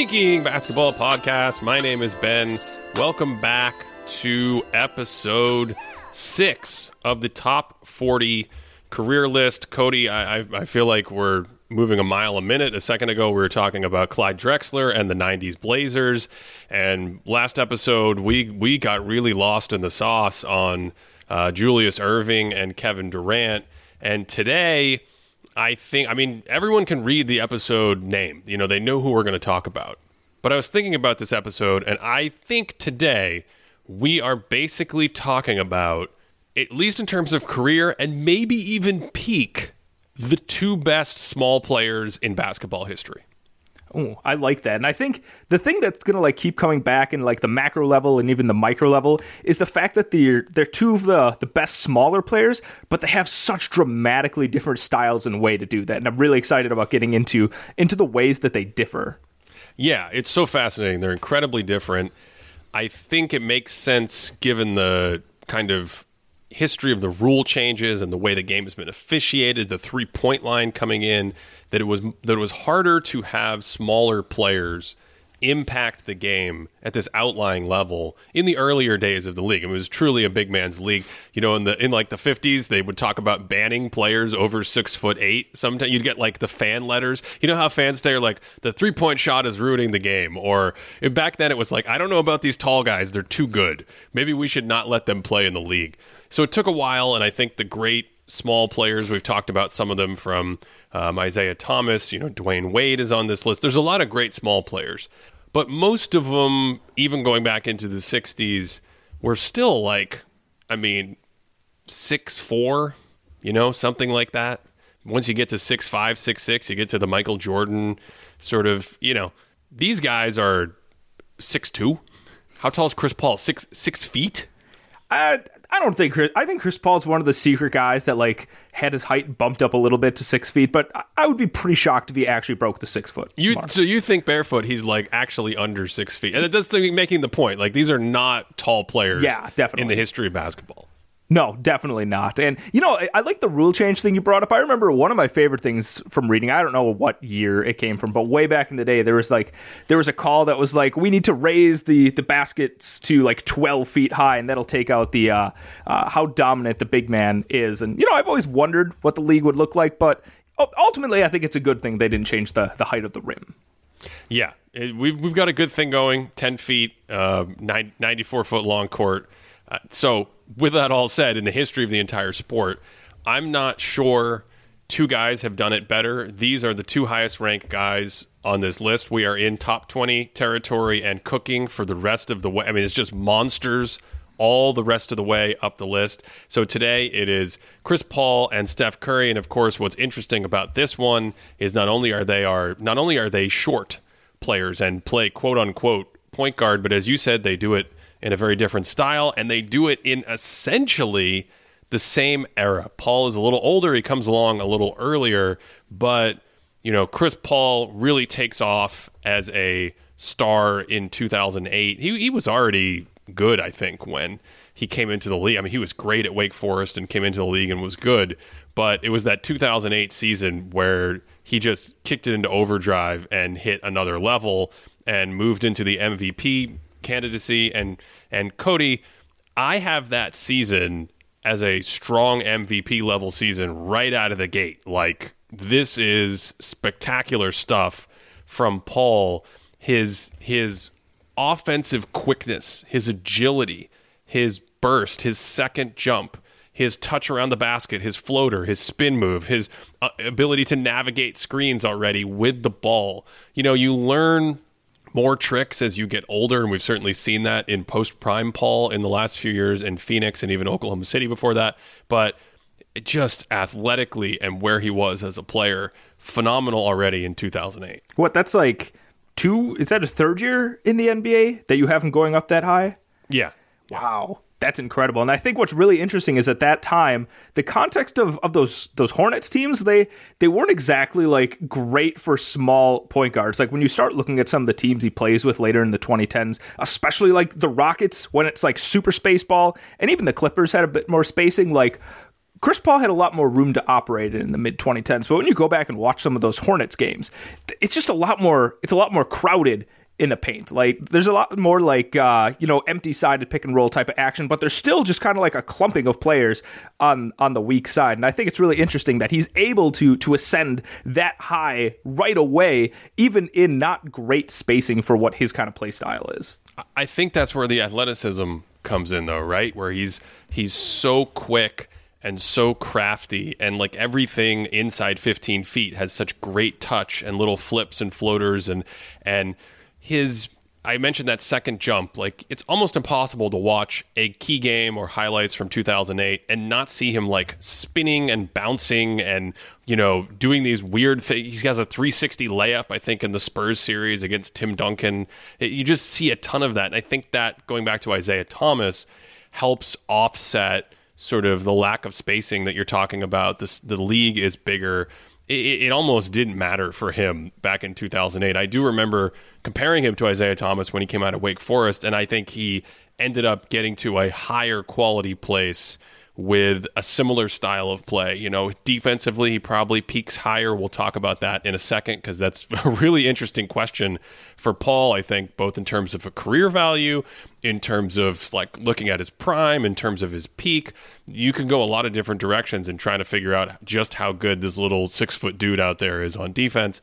Thinking Basketball Podcast. My name is Ben. Welcome back to episode six of the top 40 career list. Cody, I, I, I feel like we're moving a mile a minute. A second ago, we were talking about Clyde Drexler and the 90s Blazers. And last episode, we, we got really lost in the sauce on uh, Julius Erving and Kevin Durant. And today, I think, I mean, everyone can read the episode name. You know, they know who we're going to talk about. But I was thinking about this episode, and I think today we are basically talking about, at least in terms of career and maybe even peak, the two best small players in basketball history. Oh, I like that. And I think the thing that's going to like keep coming back in like the macro level and even the micro level is the fact that they're they're two of the the best smaller players, but they have such dramatically different styles and way to do that. And I'm really excited about getting into into the ways that they differ. Yeah, it's so fascinating. They're incredibly different. I think it makes sense given the kind of history of the rule changes and the way the game has been officiated, the three point line coming in, that it was that it was harder to have smaller players impact the game at this outlying level in the earlier days of the league. It was truly a big man's league. You know, in the in like the fifties, they would talk about banning players over six foot eight. Sometimes you'd get like the fan letters. You know how fans say are like the three point shot is ruining the game, or back then it was like I don't know about these tall guys; they're too good. Maybe we should not let them play in the league. So it took a while, and I think the great small players we've talked about some of them from um, Isiah Thomas, you know, Dwyane Wade is on this list. There's a lot of great small players, but most of them, even going back into the 60s, were still like, I mean, six four, you know, something like that. Once you get to six five, six six, you get to the Michael Jordan sort of, you know, these guys are six two. How tall is Chris Paul? Six six feet. Uh, I don't think Chris. I think Chris Paul's one of the secret guys that like had his height bumped up a little bit to six feet, but I would be pretty shocked if he actually broke the six foot. You mark. so you think barefoot he's like actually under six feet, and it that's making the point. Like these are not tall players. Yeah, definitely in the history of basketball. No, definitely not. And you know, I, I, like the rule change thing you brought up. I remember one of my favorite things from reading. I don't know what year it came from, but way back in the day, there was like there was a call that was like, we need to raise the the baskets to like twelve feet high, and that'll take out the uh, uh, how dominant the big man is. And you know, I've always wondered what the league would look like, but ultimately, I think it's a good thing they didn't change the the height of the rim. Yeah, it, we've we've got a good thing going. Ten feet, uh, 94 foot long court. Uh, so with that all said, in the history of the entire sport, I'm not sure two guys have done it better. These are the two highest ranked guys on this list. We are in top 20 territory and cooking for the rest of the way. I mean, it's just monsters all the rest of the way up the list. So today it is Chris Paul and Steph Curry and of course what's interesting about this one is not only are they are not only are they short players and play quote unquote point guard, but as you said they do it in a very different style, and they do it in essentially the same era. Paul is a little older, he comes along a little earlier, but you know, Chris Paul really takes off as a star in 2008. He he was already good, I think, when he came into the league. I mean, he was great at Wake Forest and came into the league and was good, but it was that 2008 season where he just kicked it into overdrive and hit another level and moved into the MVP candidacy and and Cody, I have that season as a strong MVP level season right out of the gate. Like this is spectacular stuff from Paul. His his offensive quickness, his agility, his burst, his second jump, his touch around the basket, his floater, his spin move, his uh, ability to navigate screens already with the ball. You know, you learn more tricks as you get older, and we've certainly seen that in post prime Paul in the last few years in Phoenix and even Oklahoma City before that. But just athletically and where he was as a player, phenomenal already in 2008. What that's like two? Is that a third year in the NBA that you have him going up that high? Yeah. Wow that's incredible. And I think what's really interesting is at that time, the context of, of those those Hornets teams, they they weren't exactly like great for small point guards. Like when you start looking at some of the teams he plays with later in the 2010s, especially like the Rockets when it's like super space ball, and even the Clippers had a bit more spacing, like Chris Paul had a lot more room to operate in the mid 2010s, but when you go back and watch some of those Hornets games, it's just a lot more. It's a lot more crowded in the paint. Like there's a lot more like uh, you know empty sided pick and roll type of action, but there's still just kind of like a clumping of players on on the weak side. And I think it's really interesting that he's able to to ascend that high right away, even in not great spacing for what his kind of play style is. I think that's where the athleticism comes in, though, right? Where he's he's so quick and so crafty and like everything inside 15 feet has such great touch and little flips and floaters and and his I mentioned that second jump. Like it's almost impossible to watch a key game or highlights from 2008 and not see him like spinning and bouncing and you know doing these weird things. He has a 360 layup, I think, in the Spurs series against Tim Duncan. You just see a ton of that, and I think that going back to Isiah Thomas helps offset sort of the lack of spacing that you're talking about. This the league is bigger. It, it, almost didn't matter for him back in 2008. I do remember comparing him to Isiah Thomas when he came out of Wake Forest, and I think he ended up getting to a higher quality place with a similar style of play. You know, defensively, he probably peaks higher. We'll talk about that in a second because that's a really interesting question for Paul, I think, both in terms of a career value, in terms of like looking at his prime, in terms of his peak. You can go a lot of different directions in trying to figure out just how good this little six foot dude out there is on defense.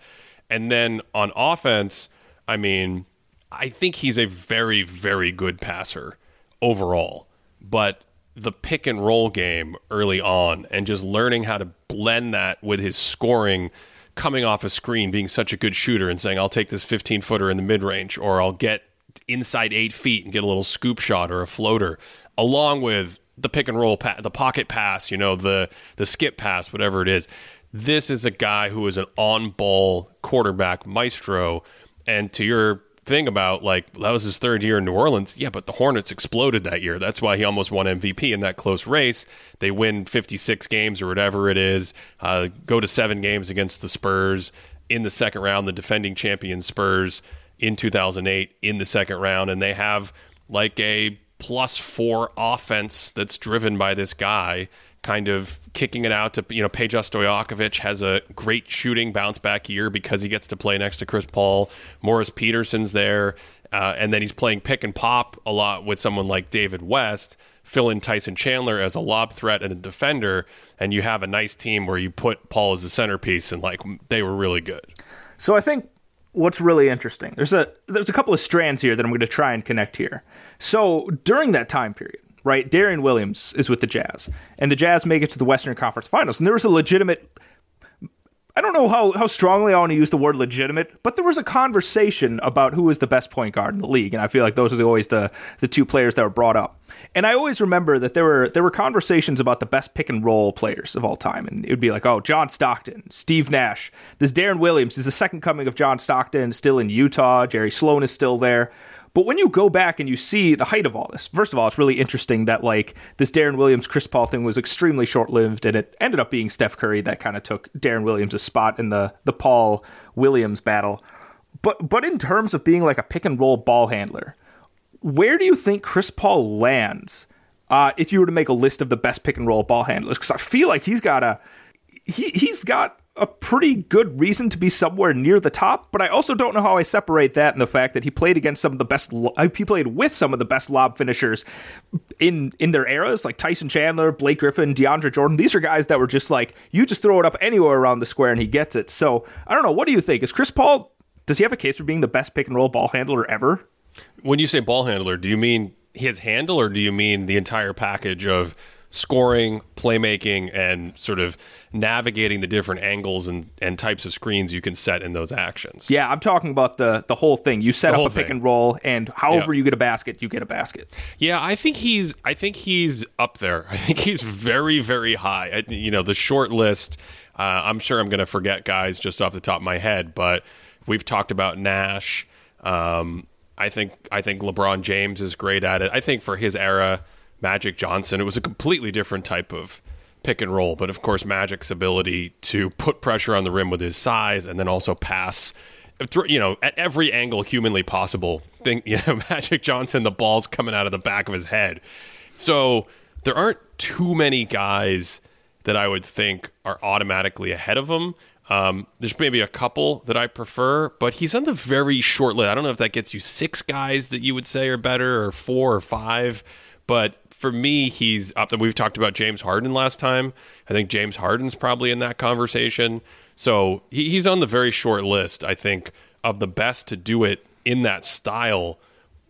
And then on offense, I mean, I think he's a very, very good passer overall. But the pick and roll game early on and just learning how to blend that with his scoring coming off a screen, being such a good shooter and saying, I'll take this 15 footer in the mid range or I'll get inside eight feet and get a little scoop shot or a floater, along with the pick and roll, pa- the pocket pass, you know, the, the skip pass, whatever it is. This is a guy who is an on ball quarterback maestro. And to your thing about like that was his third year in New Orleans. Yeah, but the Hornets exploded that year. That's why he almost won MVP in that close race. They win 56 games or whatever it is, uh, go to seven games against the Spurs in the second round, the defending champion Spurs in 2008 in the second round, and they have like a plus four offense that's driven by this guy kind of kicking it out to you know Peja Stojakovic has a great shooting bounce back year because he gets to play next to Chris Paul. Morris Peterson's there, uh, and then he's playing pick and pop a lot with someone like David West. Fill in Tyson Chandler as a lob threat and a defender, and you have a nice team where you put Paul as the centerpiece, and like they were really good. So I think what's really interesting there's a there's a couple of strands here that I'm going to try and connect here. So during that time period, right? Deron Williams is with the Jazz, and the Jazz make it to the Western Conference Finals, and there was a legitimate. I don't know how, how strongly I want to use the word legitimate, but there was a conversation about who was the best point guard in the league, and I feel like those are always the, the two players that were brought up. And I always remember that there were there were conversations about the best pick and roll players of all time, and it would be like, oh, John Stockton, Steve Nash, this Deron Williams is the second coming of John Stockton, still in Utah. Jerry Sloan is still there. But when you go back and you see the height of all this, first of all, it's really interesting that like this Deron Williams Chris Paul thing was extremely short lived, and it ended up being Steph Curry that kind of took Deron Williams' spot in the the Paul Williams battle. But but in terms of being like a pick and roll ball handler, where do you think Chris Paul lands uh, if you were to make a list of the best pick and roll ball handlers? Because I feel like he's got a he he's got a pretty good reason to be somewhere near the top, but I also don't know how I separate that and the fact that he played against some of the best. He played with some of the best lob finishers in in their eras, like Tyson Chandler, Blake Griffin, DeAndre Jordan. These are guys that were just like you just throw it up anywhere around the square and he gets it. So I don't know. What do you think? Is Chris Paul? Does he have a case for being the best pick and roll ball handler ever? When you say ball handler, do you mean his handle or do you mean the entire package of scoring, playmaking, and sort of navigating the different angles and, and types of screens you can set in those actions. Yeah, I'm talking about the the whole thing. You set the up a pick and roll, and however you get a basket, you get a basket. Yeah, I think he's I think he's up there. I think he's very very high. I, you know, the short list. Uh, I'm sure I'm going to forget guys just off the top of my head, but we've talked about Nash. Um, I think I think LeBron James is great at it. I think for his era Magic Johnson, it was a completely different type of pick and roll. But of course, Magic's ability to put pressure on the rim with his size and then also pass, you know, at every angle humanly possible. Think, you know, Magic Johnson, the ball's coming out of the back of his head. So there aren't too many guys that I would think are automatically ahead of him. Um, there's maybe a couple that I prefer, but he's on the very short list. I don't know if that gets you six guys that you would say are better, or four or five. But for me, he's up. there. We've talked about James Harden last time. I think James Harden's probably in that conversation. So he, he's on the very short list. I think of the best to do it in that style.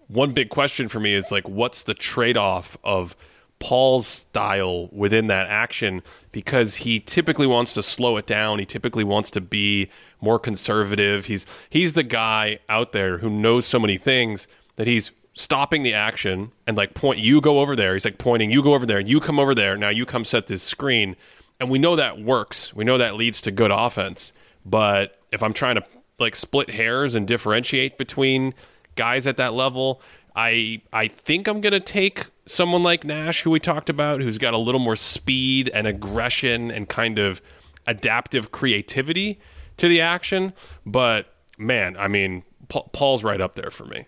One big question for me is like, what's the trade off of Paul's style within that action? Because he typically wants to slow it down. He typically wants to be more conservative. He's he's the guy out there who knows so many things that he's stopping the action and like point you go over there. He's like pointing, you go over there, and you come over there. Now you come set this screen. And we know that works. We know that leads to good offense. But if I'm trying to like split hairs and differentiate between guys at that level. I I think I'm gonna take someone like Nash, who we talked about, who's got a little more speed and aggression and kind of adaptive creativity to the action. But man, I mean, Paul's right up there for me.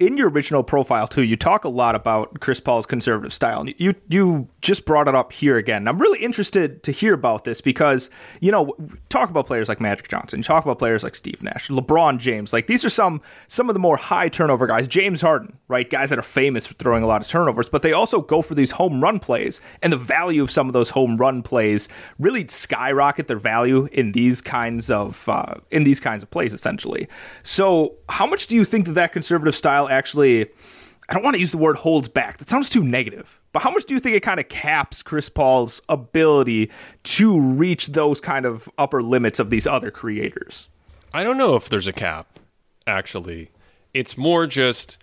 in your original profile too, you talk a lot about Chris Paul's conservative style. You you just brought it up here again. I'm really interested to hear about this because you know talk about players like Magic Johnson, talk about players like Steve Nash, LeBron James. Like these are some some of the more high turnover guys. James Harden, right? Guys that are famous for throwing a lot of turnovers, but they also go for these home run plays, and the value of some of those home run plays really skyrocket their value in these kinds of uh, in these kinds of plays, essentially. So, how much do you think that that conservative style actually, I don't want to use the word holds back. That sounds too negative. But how much do you think it kind of caps Chris Paul's ability to reach those kind of upper limits of these other creators? I don't know if there's a cap, actually. It's more just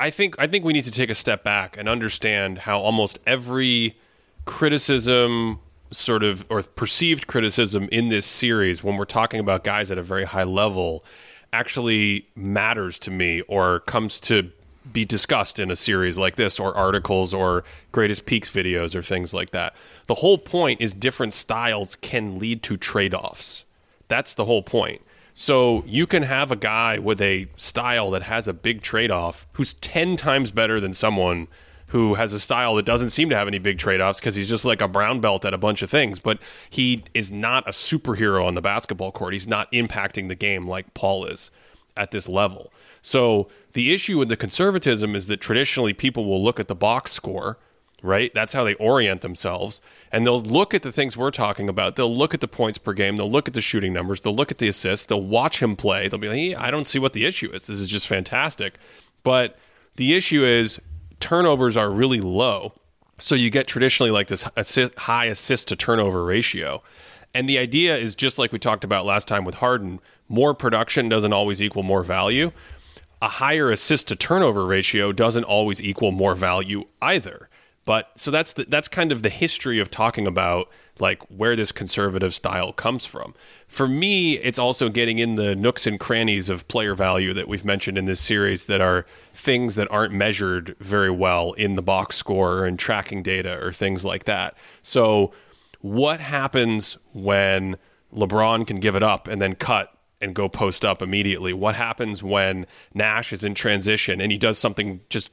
I think I think we need to take a step back and understand how almost every criticism sort of or perceived criticism in this series when we're talking about guys at a very high level actually matters to me or comes to be discussed in a series like this or articles or greatest peaks videos or things like that. The whole point is different styles can lead to trade-offs. That's the whole point. So you can have a guy with a style that has a big trade-off who's 10 times better than someone who has a style that doesn't seem to have any big trade-offs because he's just like a brown belt at a bunch of things. But he is not a superhero on the basketball court. He's not impacting the game like paul is at this level. So the issue with the conservatism is that traditionally people will look at the box score right? That's how they orient themselves. And they'll look at the things we're talking about. They'll look at the points per game. They'll look at the shooting numbers. They'll look at the assists. They'll watch him play. They'll be like hey, i don't see what the issue is. This is just fantastic. But the issue is turnovers are really low. So you get traditionally like this assist, high assist to turnover ratio. And the idea is just like we talked about last time with Harden, more production doesn't always equal more value. A higher assist to turnover ratio doesn't always equal more value either. But so that's the, that's kind of the history of talking about like where this conservative style comes from. For me, it's also getting in the nooks and crannies of player value that we've mentioned in this series that are things that aren't measured very well in the box score and tracking data or things like that. So, what happens when LeBron can give it up and then cut and go post up immediately? What happens when Nash is in transition and he does something just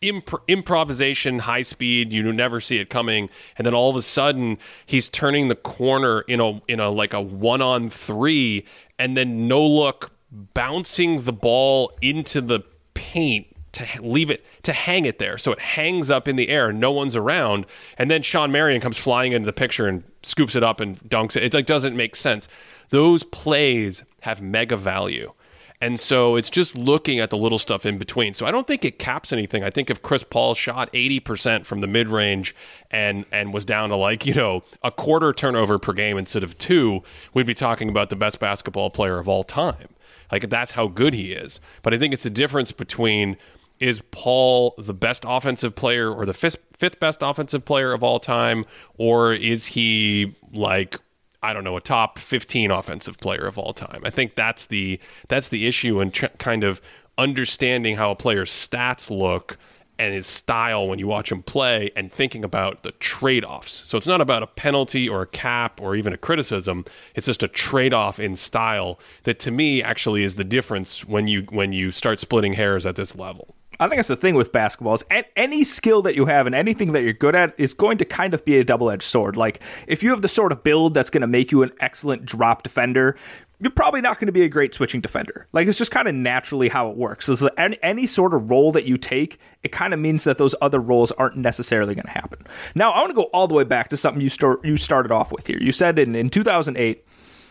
imp- improvisation, high speed. You never see it coming, and then all of a sudden he's turning the corner in a in a like a one on three, and then no look bouncing the ball into the paint to leave it to hang it there. So it hangs up in the air no one's around. And then Shawn Marion comes flying into the picture and scoops it up and dunks it. It like doesn't make sense. Those plays have mega value and so it's just looking at the little stuff in between. So I don't think it caps anything. I think if Chris Paul shot 80% from the mid range and and was down to like, you know, a quarter turnover per game instead of two, we'd be talking about the best basketball player of all time. Like that's how good he is. But I think it's the difference between is Paul the best offensive player or the fifth, fifth best offensive player of all time? Or is he like, I don't know, a top 15 offensive player of all time? I think that's the, that's the issue and tr- kind of understanding how a player's stats look and his style when you watch him play and thinking about the trade-offs. So it's not about a penalty or a cap or even a criticism. It's just a trade-off in style that to me actually is the difference when you when you start splitting hairs at this level. I think that's the thing with basketball is any skill that you have and anything that you're good at is going to kind of be a double-edged sword. Like if you have the sort of build that's going to make you an excellent drop defender, you're probably not going to be a great switching defender. Like it's just kind of naturally how it works. So any, any sort of role that you take, it kind of means that those other roles aren't necessarily going to happen. Now, I want to go all the way back to something you start you started off with here. You said in in 2008,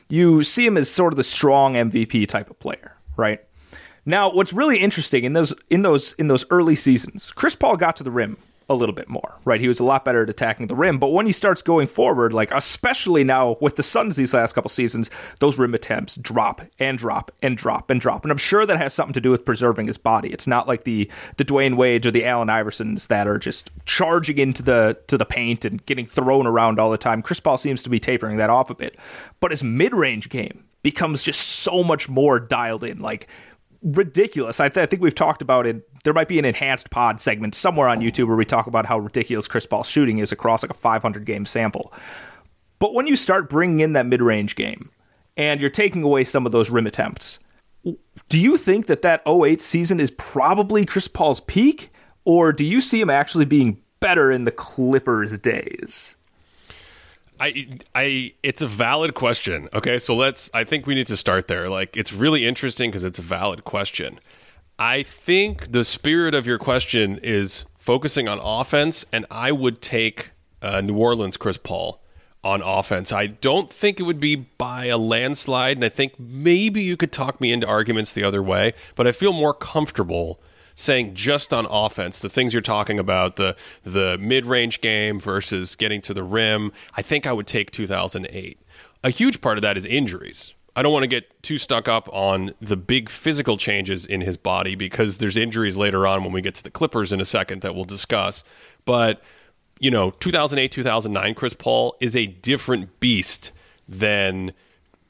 you see him as sort of the strong MVP type of player, right? Now, what's really interesting in those in those in those early seasons, Chris Paul got to the rim a little bit more, right? He was a lot better at attacking the rim, but when he starts going forward, like especially now with the Suns these last couple seasons, those rim attempts drop and drop and drop and drop, and I'm sure that has something to do with preserving his body. It's not like the the Dwyane Wade or the Allen Iversons that are just charging into the to the paint and getting thrown around all the time. Chris Paul seems to be tapering that off a bit, but his mid range game becomes just so much more dialed in, like ridiculous. I, th- I think we've talked about it there might be an enhanced pod segment somewhere on YouTube where we talk about how ridiculous Chris Paul's shooting is across like a 500 game sample. But when you start bringing in that mid range game and you're taking away some of those rim attempts, do you think that that 08 season is probably Chris Paul's peak? Or do you see him actually being better in the Clippers days? I, I, it's a valid question. Okay, so let's. I think we need to start there. Like, it's really interesting because it's a valid question. I think the spirit of your question is focusing on offense, and I would take uh, New Orleans Chris Paul on offense. I don't think it would be by a landslide, and I think maybe you could talk me into arguments the other way, but I feel more comfortable saying just on offense, the things you're talking about, the the mid-range game versus getting to the rim, I think I would take 2008. A huge part of that is injuries. I don't want to get too stuck up on the big physical changes in his body because there's injuries later on when we get to the Clippers in a second that we'll discuss. But, you know, 2008, 2009, Chris Paul is a different beast than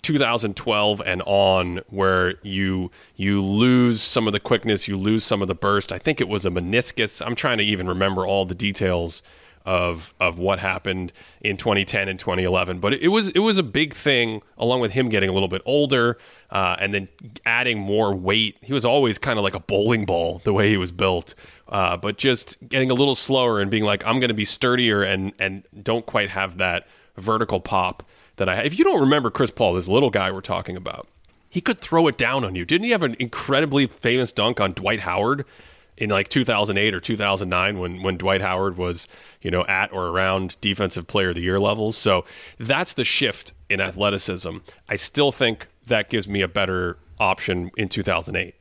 2012 and on where you you lose some of the quickness, you lose some of the burst. I think it was a meniscus. I'm trying to even remember all the details of of what happened in 2010 and 2011. But it, was it was a big thing, along with him getting a little bit older uh, and then adding more weight. He was always kind of like a bowling ball the way he was built, uh, but just getting a little slower and being like, I'm going to be sturdier and and don't quite have that vertical pop that I. If you don't remember Chris Paul, this little guy we're talking about. He could throw it down on you. Didn't he have an incredibly famous dunk on Dwight Howard? in like 2008 or 2009 when when Dwight Howard was you know at or around defensive player of the year levels so that's the shift in athleticism I still think that gives me a better option in 2008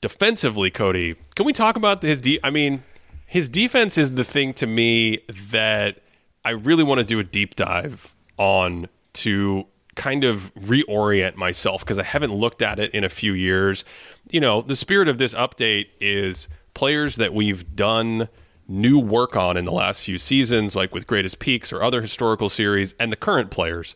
defensively Cody can we talk about his de- I mean his defense is the thing to me that I really want to do a deep dive on to kind of reorient myself because I haven't looked at it in a few years. You know, the spirit of this update is players that we've done new work on in the last few seasons, like with Greatest Peaks or other historical series, and the current players.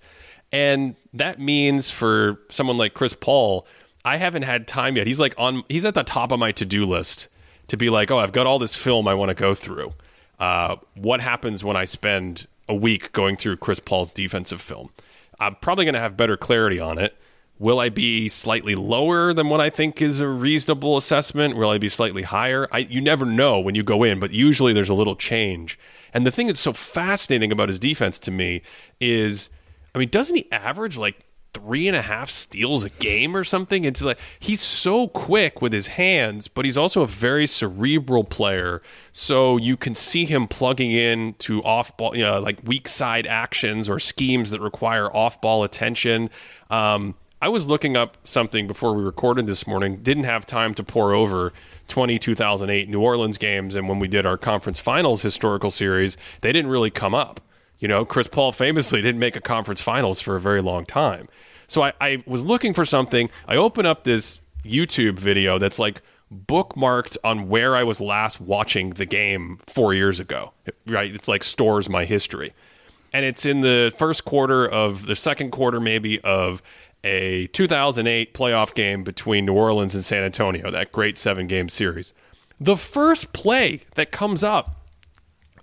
And that means for someone like Chris Paul, I haven't had time yet. He's like on he's at the top of my to-do list to be like, oh, I've got all this film I want to go through. Uh, what happens when I spend a week going through Chris Paul's defensive film? I'm probably going to have better clarity on it. Will I be slightly lower than what I think is a reasonable assessment? Will I be slightly higher? I, you never know when you go in, but usually there's a little change. And the thing that's so fascinating about his defense to me is, I mean, doesn't he average like three and a half steals a game or something. It's like he's so quick with his hands, but he's also a very cerebral player. So you can see him plugging in to off ball, you know, like weak side actions or schemes that require off ball attention. Um, I was looking up something before we recorded this morning. Didn't have time to pour over 20 2008 New Orleans games, and when we did our conference finals historical series, they didn't really come up. You know, Chris Paul famously didn't make a conference finals for a very long time. So I, I was looking for something. I open up this YouTube video that's like bookmarked on where I was last watching the game four years ago. Right? It's like stores my history. And it's in the first quarter of the second quarter, maybe, of a 2008 playoff game between New Orleans and San Antonio, that great seven game series. The first play that comes up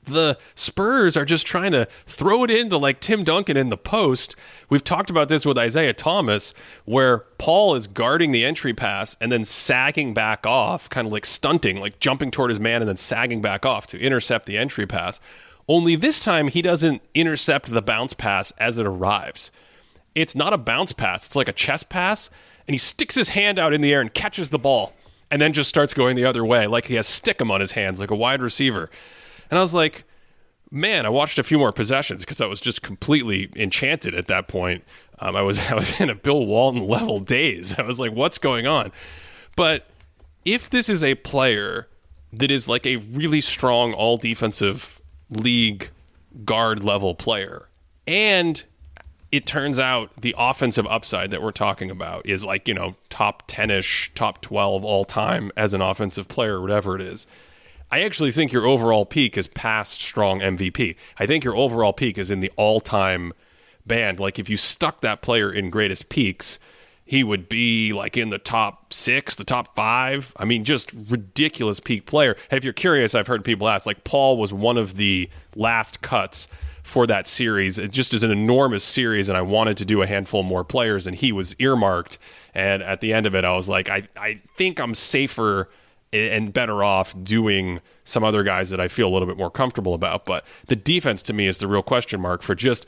the Spurs are just trying to throw it into like Tim Duncan in the post. We've talked about this with Isiah Thomas, where Paul is guarding the entry pass and then sagging back off, kind of like stunting, like jumping toward his man and then sagging back off to intercept the entry pass. Only this time he doesn't intercept the bounce pass as it arrives. It's not a bounce pass, it's like a chest pass, and he sticks his hand out in the air and catches the ball and then just starts going the other way, like he has stickum on his hands, like a wide receiver. And I was like, man, I watched a few more possessions because I was just completely enchanted at that point. Um, I was I was in a Bill Walton level daze. I was like, what's going on? But if this is a player that is like a really strong all defensive league guard level player, and it turns out the offensive upside that we're talking about is like, you know, top 10 ish, top 12 all time as an offensive player, whatever it is I actually think your overall peak is past strong MVP. I think your overall peak is in the all time band. Like if you stuck that player in greatest peaks, he would be like in the top six, the top five. I mean, just ridiculous peak player. And if you're curious, I've heard people ask, like Paul was one of the last cuts for that series. It just is an enormous series, and I wanted to do a handful more players, and he was earmarked. And at the end of it, I was like, I, I think I'm safer and better off doing some other guys that I feel a little bit more comfortable about. But the defense to me is the real question mark for just,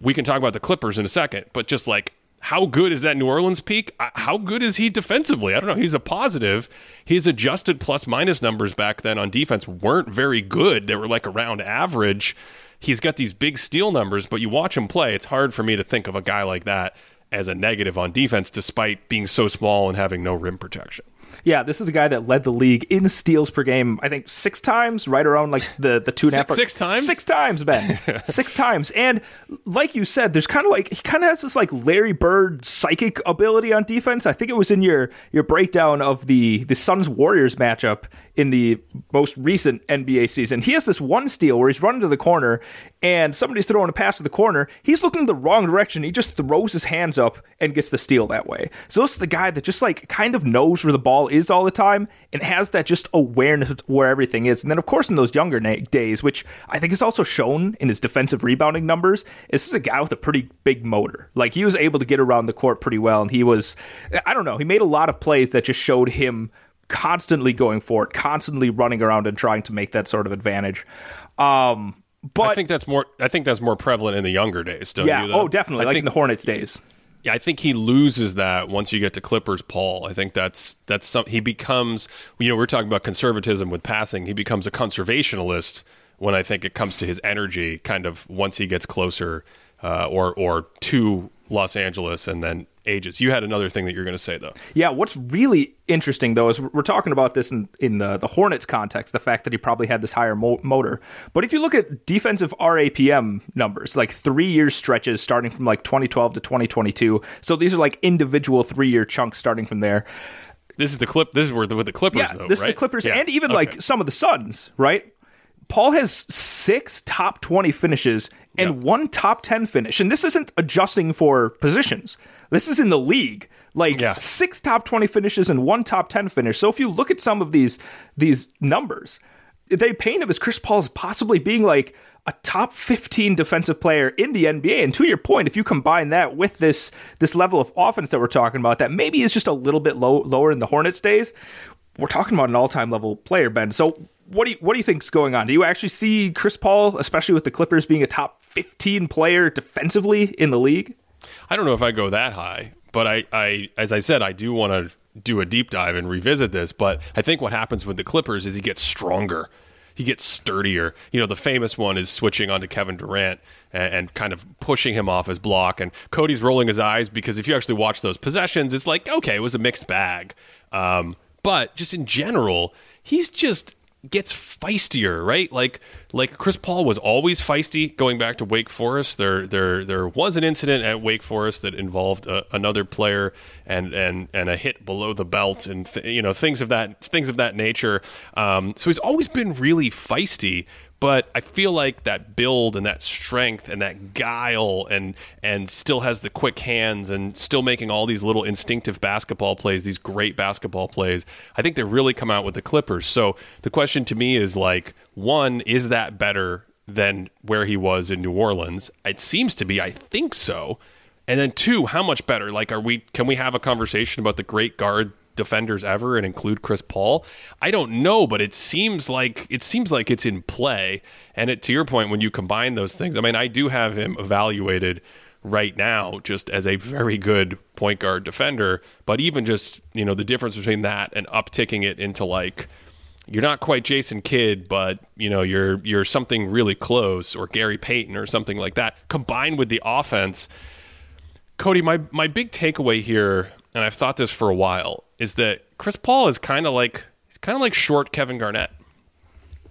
we can talk about the Clippers in a second, but just like, how good is that New Orleans peak? How good is he defensively? I don't know. He's a positive. His adjusted plus minus numbers back then on defense weren't very good. They were like around average. He's got these big steal numbers, but you watch him play, it's hard for me to think of a guy like that as a negative on defense despite being so small and having no rim protection. Yeah, this is a guy that led the league in steals per game. I think six times, right around like the the two and a half. Six, six times. Six times, Ben. six times, and like you said, there's kind of like he kind of has this like Larry Bird psychic ability on defense. I think it was in your your breakdown of the the Suns Warriors matchup in the most recent NBA season. He has this one steal where he's running to the corner and somebody's throwing a pass to the corner. He's looking the wrong direction. He just throws his hands up and gets the steal that way. So this is the guy that just like kind of knows where the ball is all the time and has that just awareness of where everything is. And then of course in those younger na- days, which I think is also shown in his defensive rebounding numbers, this is a guy with a pretty big motor. Like he was able to get around the court pretty well and he was I don't know, he made a lot of plays that just showed him constantly going for it, constantly running around and trying to make that sort of advantage. Um, but I think that's more. I think that's more prevalent in the younger days. yeah. You, oh, definitely. I like think, in the Hornets days. Yeah, I think he loses that once you get to Clippers. Paul. I think that's that's some. He becomes. You know, we're talking about conservatism with passing. He becomes a conservationalist when I think it comes to his energy. Kind of once he gets closer, uh, or or to Los Angeles, and then ages. You had another thing that you're going to say though. Yeah, what's really interesting though is we're talking about this in in the the Hornets context, the fact that he probably had this higher mo- motor. But if you look at defensive RAPM numbers, like 3-year stretches starting from like 2012 to 2022. So these are like individual 3-year chunks starting from there. This is the clip. This is where the, with the Clippers, yeah, though. This right? is the Clippers, yeah. and even okay. like some of the Suns, right? Paul has six top 20 finishes and Yep. one top 10 finish. And this isn't adjusting for positions. This is in the league. Like Yeah. six top 20 finishes and one top 10 finish. So if you look at some of these these numbers, they paint him as Chris Paul as possibly being like a top 15 defensive player in the NBA. And to your point, if you combine that with this this level of offense that we're talking about, that maybe is just a little bit low, lower in the Hornets days, we're talking about an all-time level player, Ben. So what do you what do you think's going on? Do you actually see Chris Paul, especially with the Clippers, being a top 15 player defensively in the league? I don't know if I go that high, but I, I as I said, I do want to do a deep dive and revisit this. But I think what happens with the Clippers is he gets stronger. He gets sturdier. You know, the famous one is switching onto Kevin Durant and, and kind of pushing him off his block. And Cody's rolling his eyes because if you actually watch those possessions, it's like, okay, it was a mixed bag. Um, but just in general, he's just gets feistier, right? Like like Chris Paul was always feisty going back to Wake Forest. There there there was an incident at Wake Forest that involved uh, another player and and and a hit below the belt and th- you know things of that things of that nature. Um, so he's always been really feisty but I feel like that build and that strength and that guile and and still has the quick hands and still making all these little instinctive basketball plays, these great basketball plays. I think they really come out with the Clippers. So the question to me is like, one, is that better than where he was in New Orleans? It seems to be. I think so. And then two, how much better? Like, are we? Can we have a conversation about the great guard defenders ever and include Chris Paul? I don't know, but it seems like it seems like it's in play. And it, to your point, when you combine those things, I mean, I do have him evaluated right now just as a very good point guard defender, but even just you know the difference between that and upticking it into like you're not quite Jason Kidd, but you know you're you're something really close, or Gary Payton, or something like that, combined with the offense. Cody, my my big takeaway here, and I've thought this for a while, is that Chris Paul is kind of like he's kind of like short Kevin Garnett.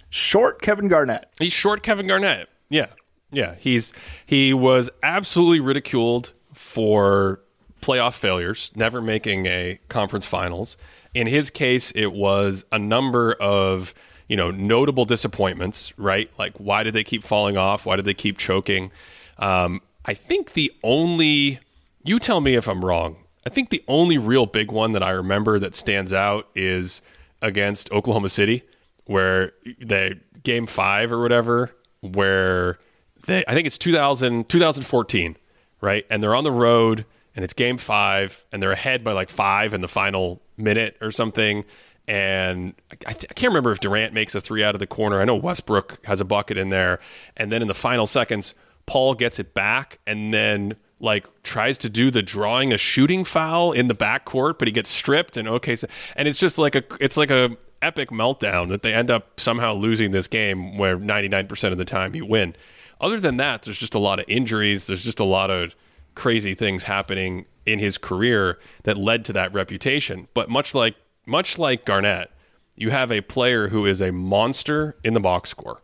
Short Kevin Garnett. He's short Kevin Garnett. Yeah. Yeah, he's he was absolutely ridiculed for playoff failures, never making a conference finals. In his case, it was a number of, you know, notable disappointments, right? Like why did they keep falling off? Why did they keep choking? Um, I think the only you tell me if I'm wrong. I think the only real big one that I remember that stands out is against Oklahoma City, where they game five or whatever, where they I think it's 2000, 2014, right? And they're on the road and it's game five and they're ahead by like five in the final minute or something. And I, I can't remember if Durant makes a three out of the corner. I know Westbrook has a bucket in there. And then in the final seconds, Paul gets it back and then like tries to do the drawing a shooting foul in the backcourt, but he gets stripped and okay, so, and it's just like a it's like a epic meltdown that they end up somehow losing this game where 99% of the time you win. Other than that, there's just a lot of injuries, there's just a lot of crazy things happening in his career that led to that reputation. But much like much like Garnett, you have a player who is a monster in the box score.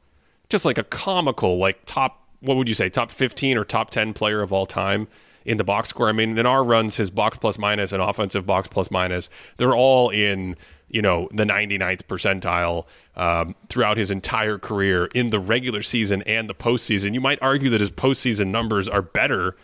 Just like a comical like top what would you say, top 15 or top 10 player of all time in the box score? I mean, in our runs, his box plus minus and offensive box plus minus, they're all in, you know, the 99th percentile um, throughout his entire career in the regular season and the postseason. You might argue that his postseason numbers are better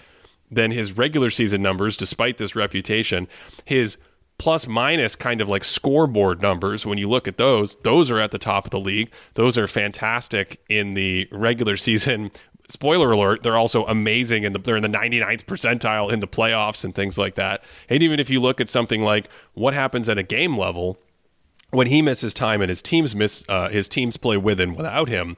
than his regular season numbers, despite this reputation. His plus minus kind of like scoreboard numbers when you look at those those are at the top of the league those are fantastic in the regular season spoiler alert, they're also amazing and the, they're in the 99th percentile in the playoffs and things like that. And even if you look at something like what happens at a game level when he misses time and his teams miss uh, his teams play with and without him,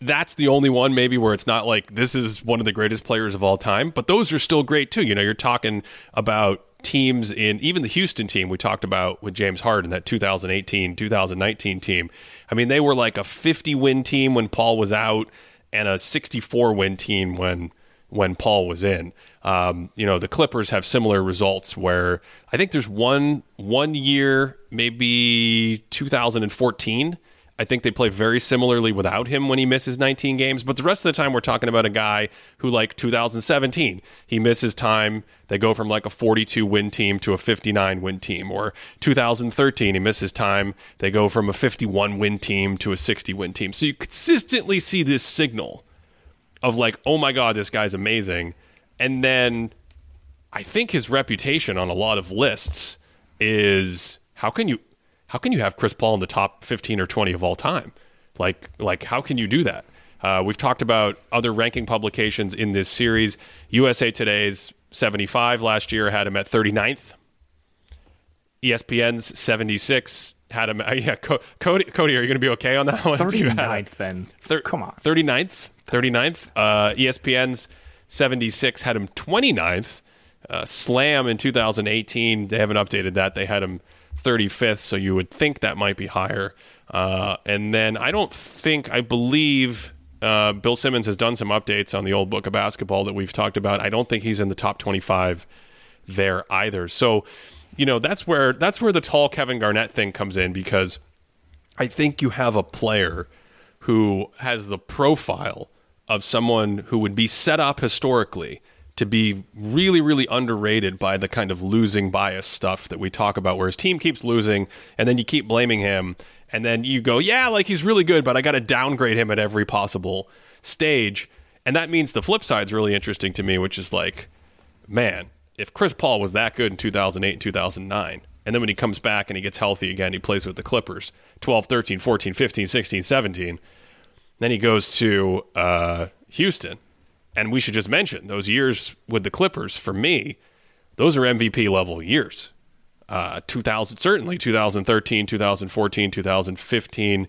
that's the only one maybe where it's not like this is one of the greatest players of all time, but those are still great too. You know, you're talking about teams in even the Houston team we talked about with James Harden, that 2018 2019 team. I mean, they were like a 50 win team when Paul was out and a 64 win team when when Paul was in. Um, you know, the Clippers have similar results where I think there's one one year, maybe 2014. I think they play very similarly without him when he misses 19 games. But the rest of the time, we're talking about a guy who, like 2017, he misses time. They go from like a 42 win team to a 59 win team. Or 2013, he misses time. They go from a 51 win team to a 60 win team. So you consistently see this signal of like, oh my God, this guy's amazing. And then I think his reputation on a lot of lists is how can you how can you have Chris Paul in the top 15 or 20 of all time? Like, like how can you do that? Uh, we've talked about other ranking publications in this series. USA Today's 75 last year had him at 39th. ESPN's 76 had him. Uh, yeah, Co- Cody, Cody, are you going to be okay on that one? 39th, then. Thir- Come on. 39th. 39th. Uh, ESPN's 76 had him 29th. Uh, Slam in 2018, they haven't updated that. They had him 35th, so you would think that might be higher. Uh, and then I don't think, I believe uh, Bill Simmons has done some updates on the old book of basketball that we've talked about. I don't think he's in the top 25 there either. So, you know, that's where that's where the tall Kevin Garnett thing comes in because I think you have a player who has the profile of someone who would be set up historically to be really, really underrated by the kind of losing bias stuff that we talk about, where his team keeps losing and then you keep blaming him. And then you go, yeah, like he's really good, but I got to downgrade him at every possible stage. And that means the flip side's really interesting to me, which is like, man, if Chris Paul was that good in 2008 and 2009, and then when he comes back and he gets healthy again, he plays with the Clippers 12, 13, 14, 15, 16, 17. Then he goes to uh, Houston and we should just mention those years with the Clippers, for me, those are MVP level years. Uh, 2000, certainly 2013, 2014, 2015.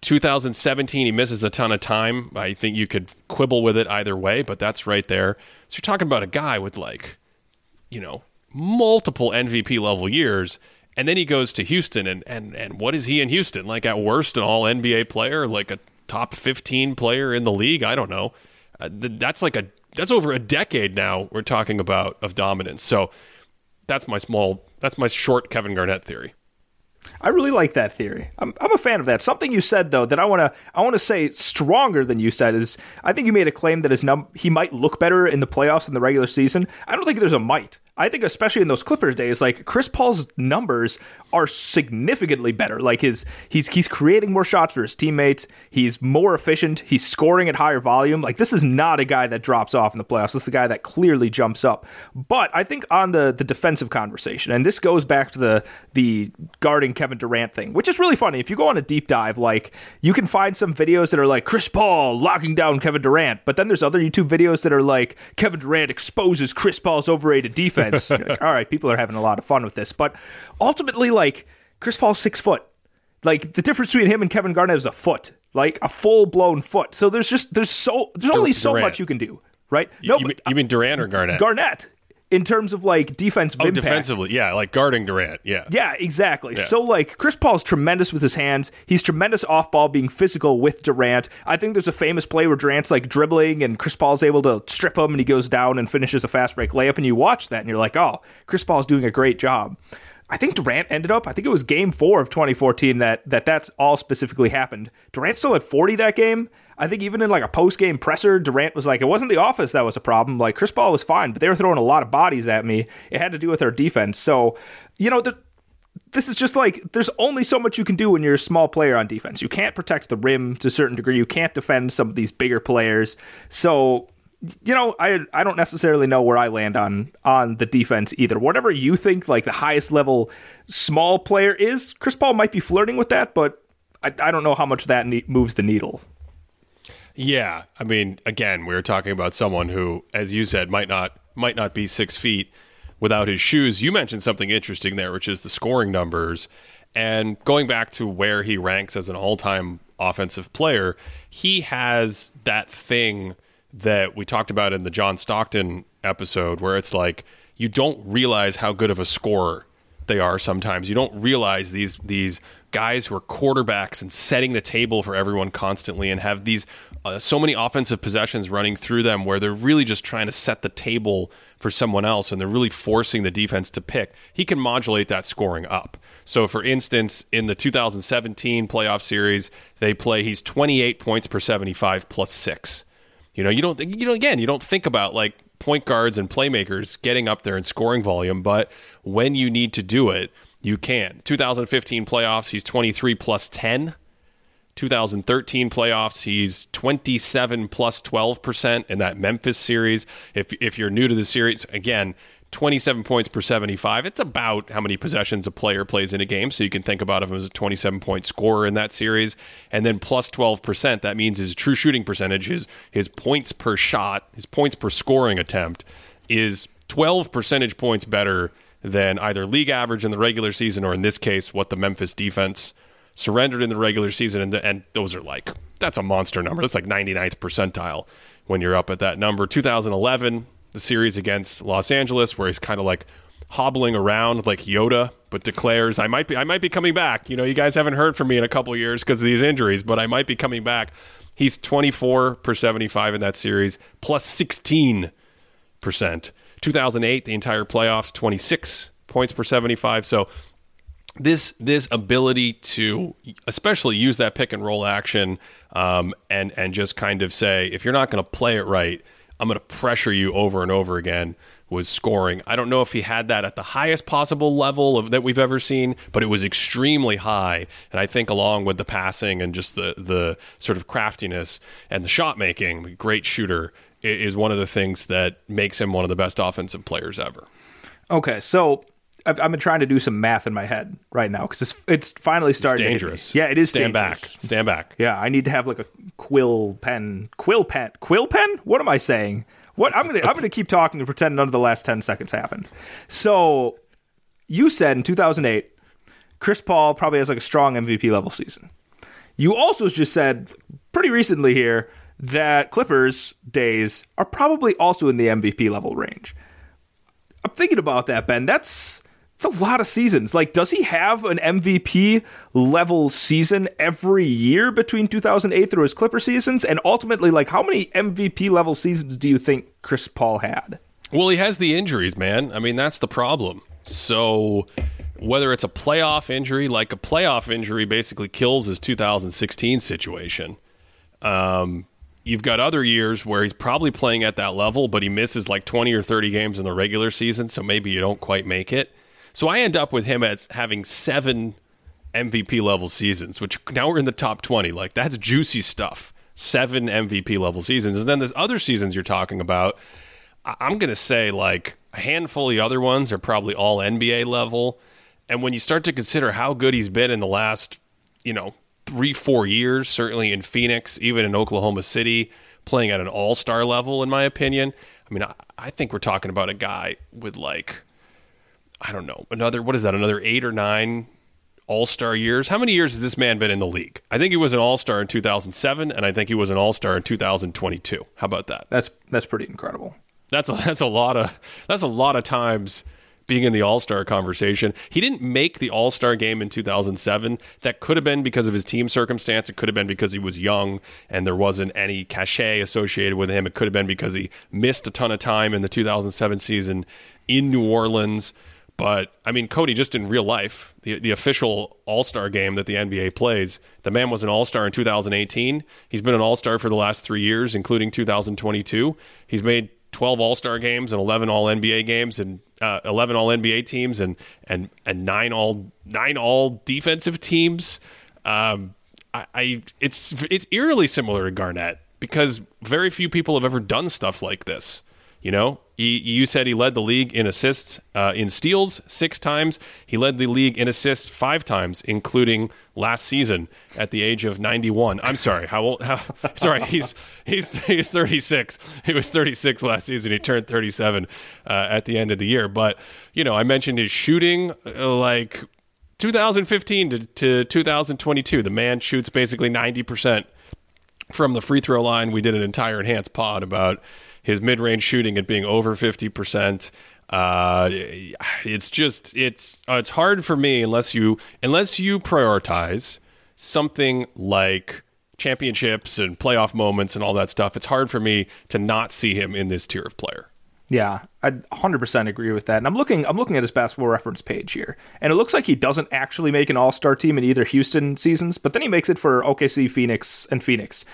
2017, he misses a ton of time. I think you could quibble with it either way, but that's right there. So you're talking about a guy with like, you know, multiple MVP level years. And then he goes to Houston, and, and, and what is he in Houston? Like, at worst, an all NBA player, like a top 15 player in the league? I don't know. Uh, that's like a that's over a decade now we're talking about of dominance. So that's my small that's my short Kevin Garnett theory. I really like that theory. I'm, I'm a fan of that. Something you said though that I want to I want to say stronger than you said is I think you made a claim that his num he might look better in the playoffs in the regular season. I don't think there's a might. I think especially in those Clippers days, like Chris Paul's numbers are significantly better. Like his he's he's creating more shots for his teammates. He's more efficient. He's scoring at higher volume. Like this is not a guy that drops off in the playoffs. This is a guy that clearly jumps up. But I think on the the defensive conversation, and this goes back to the the guarding Kevin Durant thing, which is really funny. If you go on a deep dive, like you can find some videos that are like Chris Paul locking down Kevin Durant, but then there's other YouTube videos that are like Kevin Durant exposes Chris Paul's overrated defense like, all right, people are having a lot of fun with this, but ultimately, like Chris Paul's six foot. Like the difference between him and Kevin Garnett is a foot, like a full blown foot. So there's just there's so there's only so much you can do, right? No, you, mean, you mean Durant or uh, Garnett? Garnett in terms of like defensive oh, impact. defensively, yeah, like guarding Durant, yeah, yeah, exactly. Yeah. So like Chris Paul's tremendous with his hands. He's tremendous off ball, being physical with Durant. I think there's a famous play where Durant's like dribbling and Chris Paul's able to strip him, and he goes down and finishes a fast break layup, and you watch that and you're like, oh, Chris Paul's doing a great job. I think Durant ended up. I think it was Game Four of 2014 that that that's all specifically happened. Durant still had 40 that game, I think even in like a post game presser, Durant was like, it wasn't the office that was a problem. Like Chris Paul was fine, but they were throwing a lot of bodies at me. It had to do with our defense. So, you know, the, this is just like there's only so much you can do when you're a small player on defense. You can't protect the rim to a certain degree. You can't defend some of these bigger players. So, you know, I I don't necessarily know where I land on on the defense either. Whatever you think like the highest level small player is, Chris Paul might be flirting with that, but I, I don't know how much that ne- moves the needle. Yeah, I mean, again, we are talking about someone who, as you said, might not might not be six feet without his shoes. You mentioned something interesting there, which is the scoring numbers. And going back to where he ranks as an all-time offensive player, he has that thing that we talked about in the John Stockton episode, where it's like you don't realize how good of a scorer they are sometimes. You don't realize these these guys who are quarterbacks and setting the table for everyone constantly and have these uh, so many offensive possessions running through them where they're really just trying to set the table for someone else and they're really forcing the defense to pick. He can modulate that scoring up. So, for instance, in the 2017 playoff series, they play he's 28 points per 75 plus six. You know, you don't you know again, you don't think about like point guards and playmakers getting up there and scoring volume, but when you need to do it, you can. 2015 playoffs, he's 23 plus 10. 2013 playoffs, he's 27 plus 12% in that Memphis series. If, if you're new to the series, again, 27 points per 75. It's about how many possessions a player plays in a game. So you can think about him as a 27 point scorer in that series. And then plus 12%, that means his true shooting percentage, his, his points per shot, his points per scoring attempt is 12 percentage points better than either league average in the regular season or in this case, what the Memphis defense surrendered in the regular season. And, and those are like, that's a monster number. That's like 99th percentile when you're up at that number. 2011, the series against Los Angeles, where he's kind of like hobbling around like Yoda, but declares, "I might be, I might be coming back." You know, you guys haven't heard from me in a couple years because of these injuries, but I might be coming back. He's 24 per 75 in that series, plus 16 percent. 2008, the entire playoffs, 26 points per 75. So this this ability to especially use that pick and roll action um, and and just kind of say if you're not going to play it right, I'm going to pressure you over and over again was scoring. I don't know if he had that at the highest possible level of that we've ever seen, but it was extremely high. And I think along with the passing and just the the sort of craftiness and the shot making, great shooter is one of the things that makes him one of the best offensive players ever. Okay, so I've, I've been trying to do some math in my head right now because it's it's finally starting. It's dangerous. Yeah, it is. Stand dangerous. back. Stand back. Yeah, I need to have like a quill pen. Quill pen. Quill pen. What am I saying? What I'm gonna I'm gonna keep talking and pretend none of the last ten seconds happened. So you said in 2008, Chris Paul probably has like a strong MVP level season. You also just said pretty recently here that Clippers days are probably also in the MVP level range. I'm thinking about that, Ben. That's it's a lot of seasons. Like, does he have an MVP level season every year between 2008 through his Clipper seasons? And ultimately, like, how many MVP level seasons do you think Chris Paul had? Well, he has the injuries, man. I mean, that's the problem. So, whether it's a playoff injury, like a playoff injury basically kills his 2016 situation. Um, you've got other years where he's probably playing at that level, but he misses like 20 or 30 games in the regular season, so maybe you don't quite make it. So I end up with him as having seven MVP level seasons, which now we're in the top 20. Like that's juicy stuff. Seven MVP level seasons. And then there's other seasons you're talking about. I'm going to say like a handful of the other ones are probably all NBA level. And when you start to consider how good he's been in the last, you know, three, four years, certainly in Phoenix, even in Oklahoma City, playing at an all star level, in my opinion. I mean, I, I think we're talking about a guy with like I don't know, another, what is that, another eight or nine all star years? How many years has this man been in the league? I think he was an all star in 2007, and I think he was an all star in 2022. How about that? That's that's pretty incredible. That's a, that's a lot of that's a lot of times being in the All Star conversation. He didn't make the All Star game in 2007. That could have been because of his team circumstance. It could have been because he was young and there wasn't any cachet associated with him. It could have been because he missed a ton of time in the 2007 season in New Orleans. But I mean, Cody, just in real life, the, the official All Star game that the NBA plays, the man was an All Star in 2018. He's been an All Star for the last three years, including 2022. He's made 12 All Star games and 11 All NBA games and uh, 11 All NBA teams and and and nine All nine All defensive teams. Um, I, I it's it's eerily similar to Garnett because very few people have ever done stuff like this. You know, he, you said he led the league in assists, uh, in steals six times. He led the league in assists five times, including last season at the age of 91. I'm sorry, how old? How, sorry, he's he's he's 36. He was 36 last season. He turned 37 uh, at the end of the year. But you know, I mentioned his shooting, uh, like 2015 to, to 2022. The man shoots basically 90 percent from the free throw line. We did an entire enhanced pod about his mid-range shooting at being over 50%. Uh, it's just it's uh, it's hard for me unless you unless you prioritize something like championships and playoff moments and all that stuff. It's hard for me to not see him in this tier of player. Yeah, I 100% agree with that. And I'm looking I'm looking at his basketball reference page here. And it looks like he doesn't actually make an All-Star team in either Houston seasons, but then he makes it for OKC, Phoenix, and Phoenix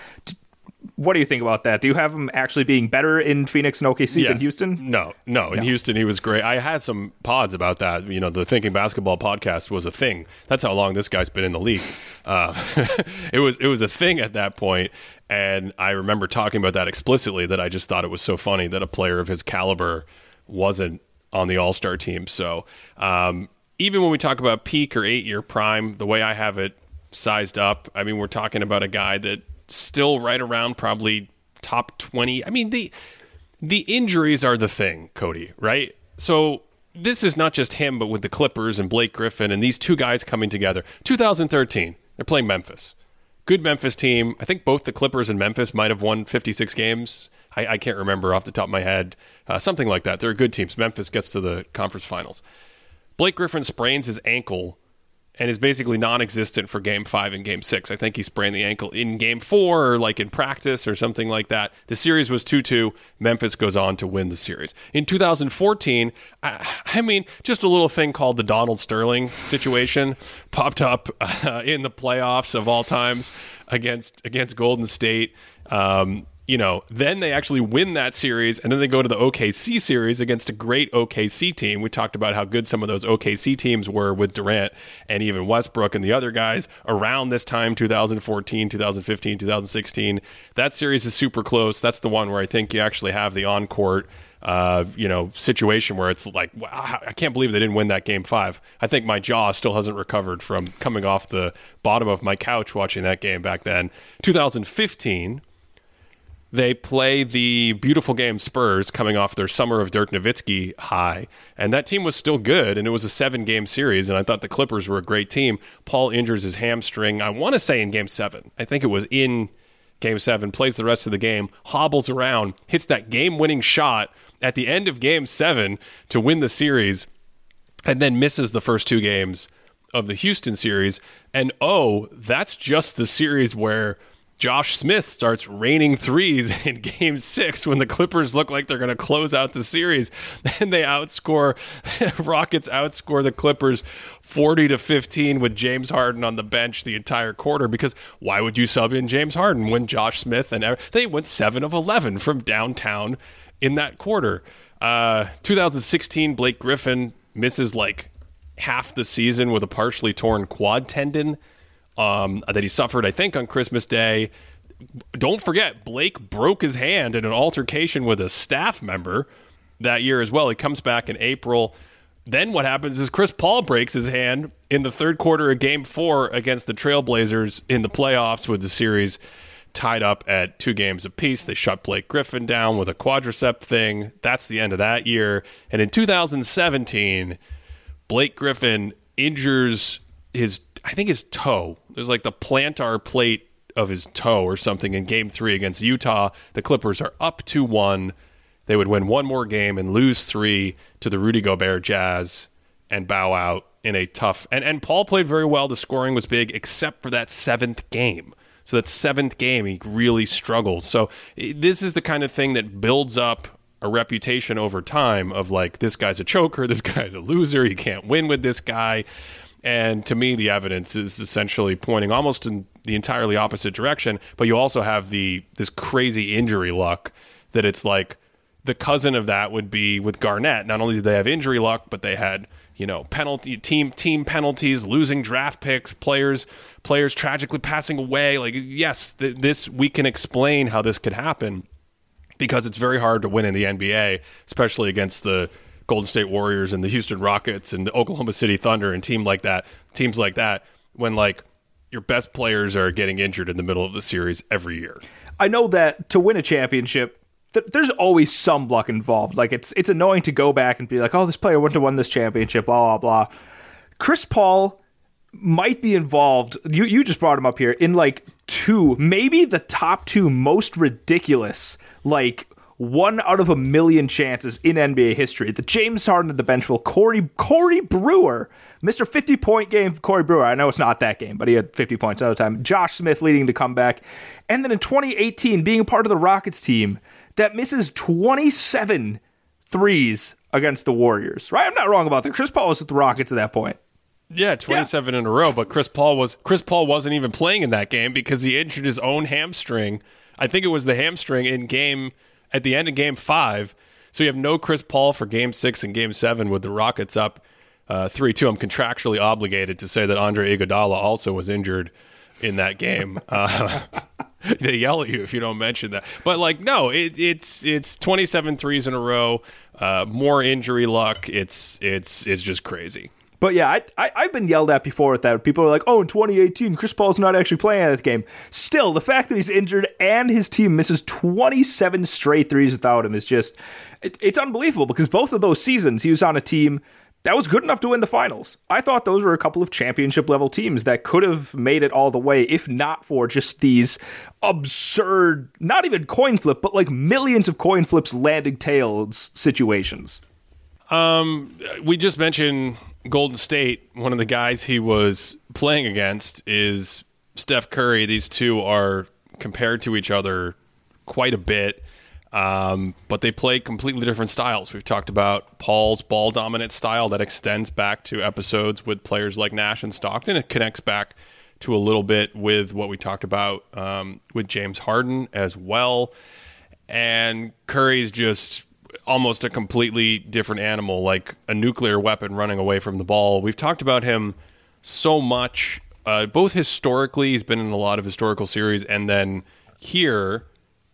what do you think about that? Do you have him actually being better in Phoenix and OKC yeah. than Houston? No, no. In no. Houston, he was great. I had some pods about that. You know, the Thinking Basketball podcast was a thing. That's how long this guy's been in the league. Uh, it was it was a thing at that point, and I remember talking about that explicitly. That I just thought it was so funny that a player of his caliber wasn't on the All Star team. So um, even when we talk about peak or eight year prime, the way I have it sized up, I mean, we're talking about a guy that still right around probably top 20. I mean, the the injuries are the thing, Cody, right? So this is not just him, but with the Clippers and Blake Griffin and these two guys coming together. 2013, they're playing Memphis. Good Memphis team. I think both the Clippers and Memphis might have won 56 games. I, I can't remember off the top of my head. Uh, something like that. They're good teams. Memphis gets to the conference finals. Blake Griffin sprains his ankle and is basically non-existent for game 5 and game 6. I think he sprained the ankle in game 4 or like in practice or something like that. The series was 2-2. Memphis goes on to win the series. In 2014, I, I mean, just a little thing called the Donald Sterling situation popped up uh, in the playoffs of all times against against Golden State. Um, you know, then they actually win that series, and then they go to the OKC series against a great OKC team. We talked about how good some of those OKC teams were with Durant and even Westbrook and the other guys around this time 2014, 2015, 2016. That series is super close. That's the one where I think you actually have the on court. Uh, you know, situation where it's like, wow, I can't believe they didn't win that game five. I think my jaw still hasn't recovered from coming off the bottom of my couch watching that game back then. 2015, they play the beautiful game Spurs coming off their summer of Dirk Nowitzki high. And that team was still good, and it was a seven game series. And I thought the Clippers were a great team. Paul injures his hamstring, I want to say in game seven. I think it was in game seven, plays the rest of the game, hobbles around, hits that game winning shot at the end of game seven to win the series, and then misses the first two games of the Houston series. And oh, that's just the series where Josh Smith starts raining threes in game six when the Clippers look like they're going to close out the series. Then they outscore, Rockets outscore the Clippers 40 to 15 with James Harden on the bench the entire quarter because why would you sub in James Harden when Josh Smith and they went 7 of 11 from downtown in that quarter? Uh, 2016, Blake Griffin misses like half the season with a partially torn quad tendon um, that he suffered, I think, on Christmas Day. Don't forget, Blake broke his hand in an altercation with a staff member that year as well. He comes back in April. Then what happens is Chris Paul breaks his hand in the third quarter of game four against the Trailblazers in the playoffs with the series tied up at two games apiece. They shut Blake Griffin down with a quadricep thing. That's the end of that year. And in 2017, Blake Griffin injures his I think his toe. There's like the plantar plate of his toe or something in game three against Utah. The Clippers are up 2 1. They would win one more game and lose three to the Rudy Gobert Jazz and bow out in a tough. And, and Paul played very well. The scoring was big, except for that seventh game. So that seventh game, he really struggles. So eh, this is the kind of thing that builds up a reputation over time of like, this guy's a choker, this guy's a loser, you can't win with this guy. And to me, the evidence is essentially pointing almost in the entirely opposite direction. But you also have the this crazy injury luck that it's like the cousin of that would be with Garnett. Not only did they have injury luck, but they had you know penalty team team penalties, losing draft picks, players players tragically passing away. Like yes, th- this we can explain how this could happen because it's very hard to win in the NBA, especially against the Golden State Warriors and the Houston Rockets and the Oklahoma City Thunder and team like that, teams like that, when like your best players are getting injured in the middle of the series every year. I know that to win a championship, th- there's always some luck involved. Like it's it's annoying to go back and be like, oh, this player wouldn't have won this championship, blah blah blah. Chris Paul might be involved. You you just brought him up here in like two, maybe the top two most ridiculous like one out of a million chances in NBA history. The James Harden at the bench will Corey Corey Brewer, Mr. 50 point game Corey Brewer. I know it's not that game, but he had 50 points at time. Josh Smith leading the comeback. And then in 2018, being a part of the Rockets team that misses 27 threes against the Warriors. Right? I'm not wrong about that. Chris Paul was with the Rockets at that point. Yeah, 27 yeah. in a row, but Chris Paul was Chris Paul wasn't even playing in that game because he injured his own hamstring. I think it was the hamstring in game at the end of game five. So you have no Chris Paul for game six and game seven with the Rockets up uh, 3 2. I'm contractually obligated to say that Andre Iguodala also was injured in that game. Uh, they yell at you if you don't mention that. But like, no, it, it's it's 27 threes in a row, uh, more injury luck. It's it's it's just crazy. But yeah, I, I, have been yelled at before with that. People are like, oh, in 2018, Chris Paul's not actually playing at the game. Still, the fact that he's injured and his team misses 27 straight threes without him is just, it, it's unbelievable because both of those seasons he was on a team that was good enough to win the finals. I thought those were a couple of championship level teams that could have made it all the way if not for just these absurd, not even coin flip, but like millions of coin flips landing tails situations. Um, we just mentioned Golden State. One of the guys he was playing against is Steph Curry. These two are compared to each other quite a bit, um, but they play completely different styles. We've talked about Paul's ball dominant style that extends back to episodes with players like Nash and Stockton. It connects back to a little bit with what we talked about um, with James Harden as well. And Curry's just almost a completely different animal, like a nuclear weapon running away from the ball. We've talked about him so much, uh, both historically, he's been in a lot of historical series, and then here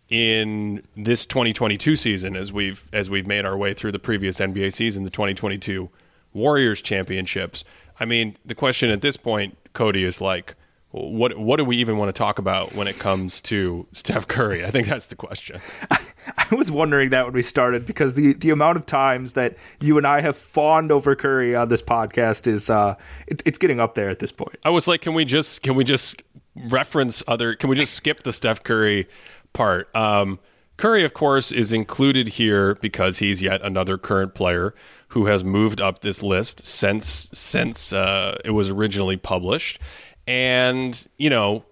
in this 2022 season, as we've as we've made our way through the previous NBA season, the 2022 Warriors championships. I mean, the question at this point, Cody, is like, what what do we even want to talk about when it comes to Steph Curry? I think that's the question. I was wondering that when we started because the the amount of times that you and I have fawned over Curry on this podcast is uh it, it's getting up there at this point. I was like, can we just can we just reference other? Can we just skip the Steph Curry part? Um, Curry, of course, is included here because he's yet another current player who has moved up this list since since uh, it was originally published, and you know,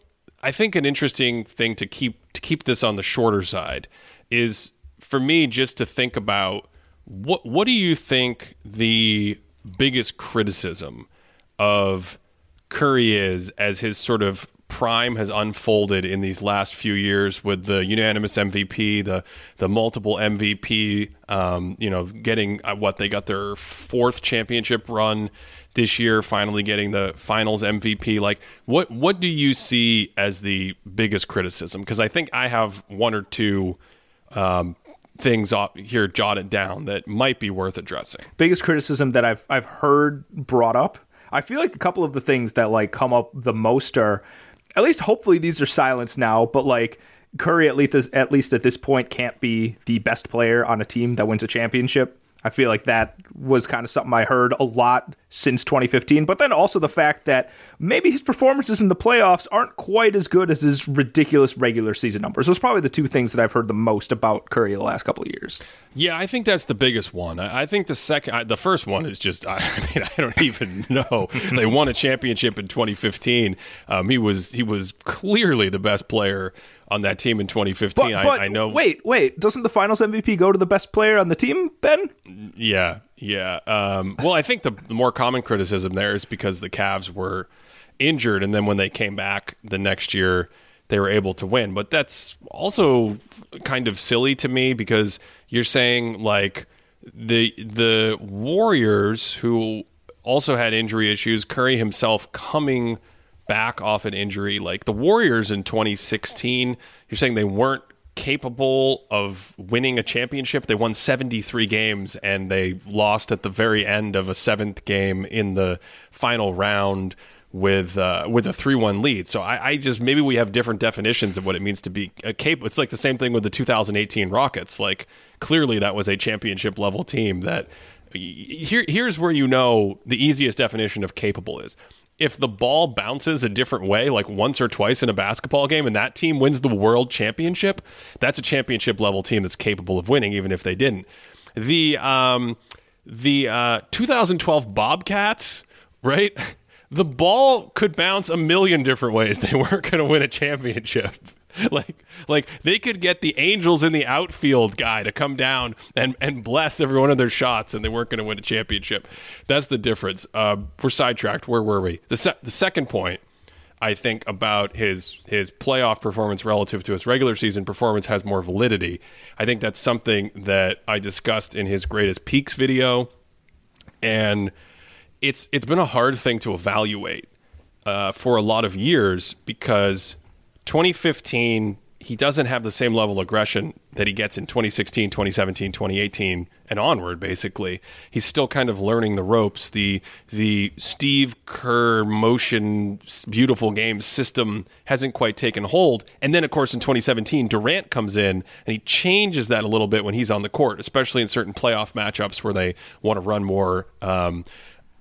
I think an interesting thing to keep to keep this on the shorter side is for me just to think about what what do you think the biggest criticism of Curry is as his sort of prime has unfolded in these last few years with the unanimous MVP, the the multiple MVP, um, you know, getting uh, what they got their fourth championship run this year, finally getting the Finals MVP. Like, what what do you see as the biggest criticism? Because I think I have one or two um, things here jotted down that might be worth addressing. Biggest criticism that I've I've heard brought up. I feel like a couple of the things that like come up the most are at least hopefully these are silenced now, but like Curry at least at least at this point can't be the best player on a team that wins a championship. I feel like that was kind of something I heard a lot since 2015. But then also the fact that maybe his performances in the playoffs aren't quite as good as his ridiculous regular season numbers. Those are probably the two things that I've heard the most about Curry the last couple of years. Yeah, I think that's the biggest one. I think the second, the first one is just. I mean, I don't even know. they won a championship in 2015. Um, he was he was clearly the best player on that team in 2015. But, but I, I, know. Wait, wait. Doesn't the Finals MVP go to the best player on the team? Ben? Yeah, yeah. Um, well, I think the, the more common criticism there is because the Cavs were injured, and then when they came back the next year, they were able to win. But that's also kind of silly to me because you're saying like the the Warriors who also had injury issues, Curry himself coming back off an injury. Like the Warriors in 2016, you're saying they weren't capable of winning a championship. They won 73 games and they lost at the very end of a seventh game in the final round with uh, with a three one lead. So I, I, just maybe we have different definitions of what it means to be a capable. It's like the same thing with the 2018 Rockets. Like clearly that was a championship level team. That here here's where you know the easiest definition of capable is if the ball bounces a different way, like once or twice in a basketball game, and that team wins the world championship, that's a championship level team that's capable of winning, even if they didn't. The um, the uh, 2012 Bobcats, right? The ball could bounce a million different ways. They weren't going to win a championship. like like they could get the Angels in the outfield guy to come down and and bless every one of their shots, and they weren't going to win a championship. That's the difference. Uh, we're sidetracked. Where were we? The se- the second point. I think about his his playoff performance relative to his regular season performance has more validity. I think that's something that I discussed in his greatest peaks video, and it's it's been a hard thing to evaluate uh, for a lot of years because 2015, he doesn't have the same level of aggression that he gets in 2016, 2017, 2018, and onward. Basically, he's still kind of learning the ropes. The the Steve Kerr motion beautiful game system hasn't quite taken hold. And then, of course, in 2017, Durant comes in and he changes that a little bit when he's on the court, especially in certain playoff matchups where they want to run more. Um,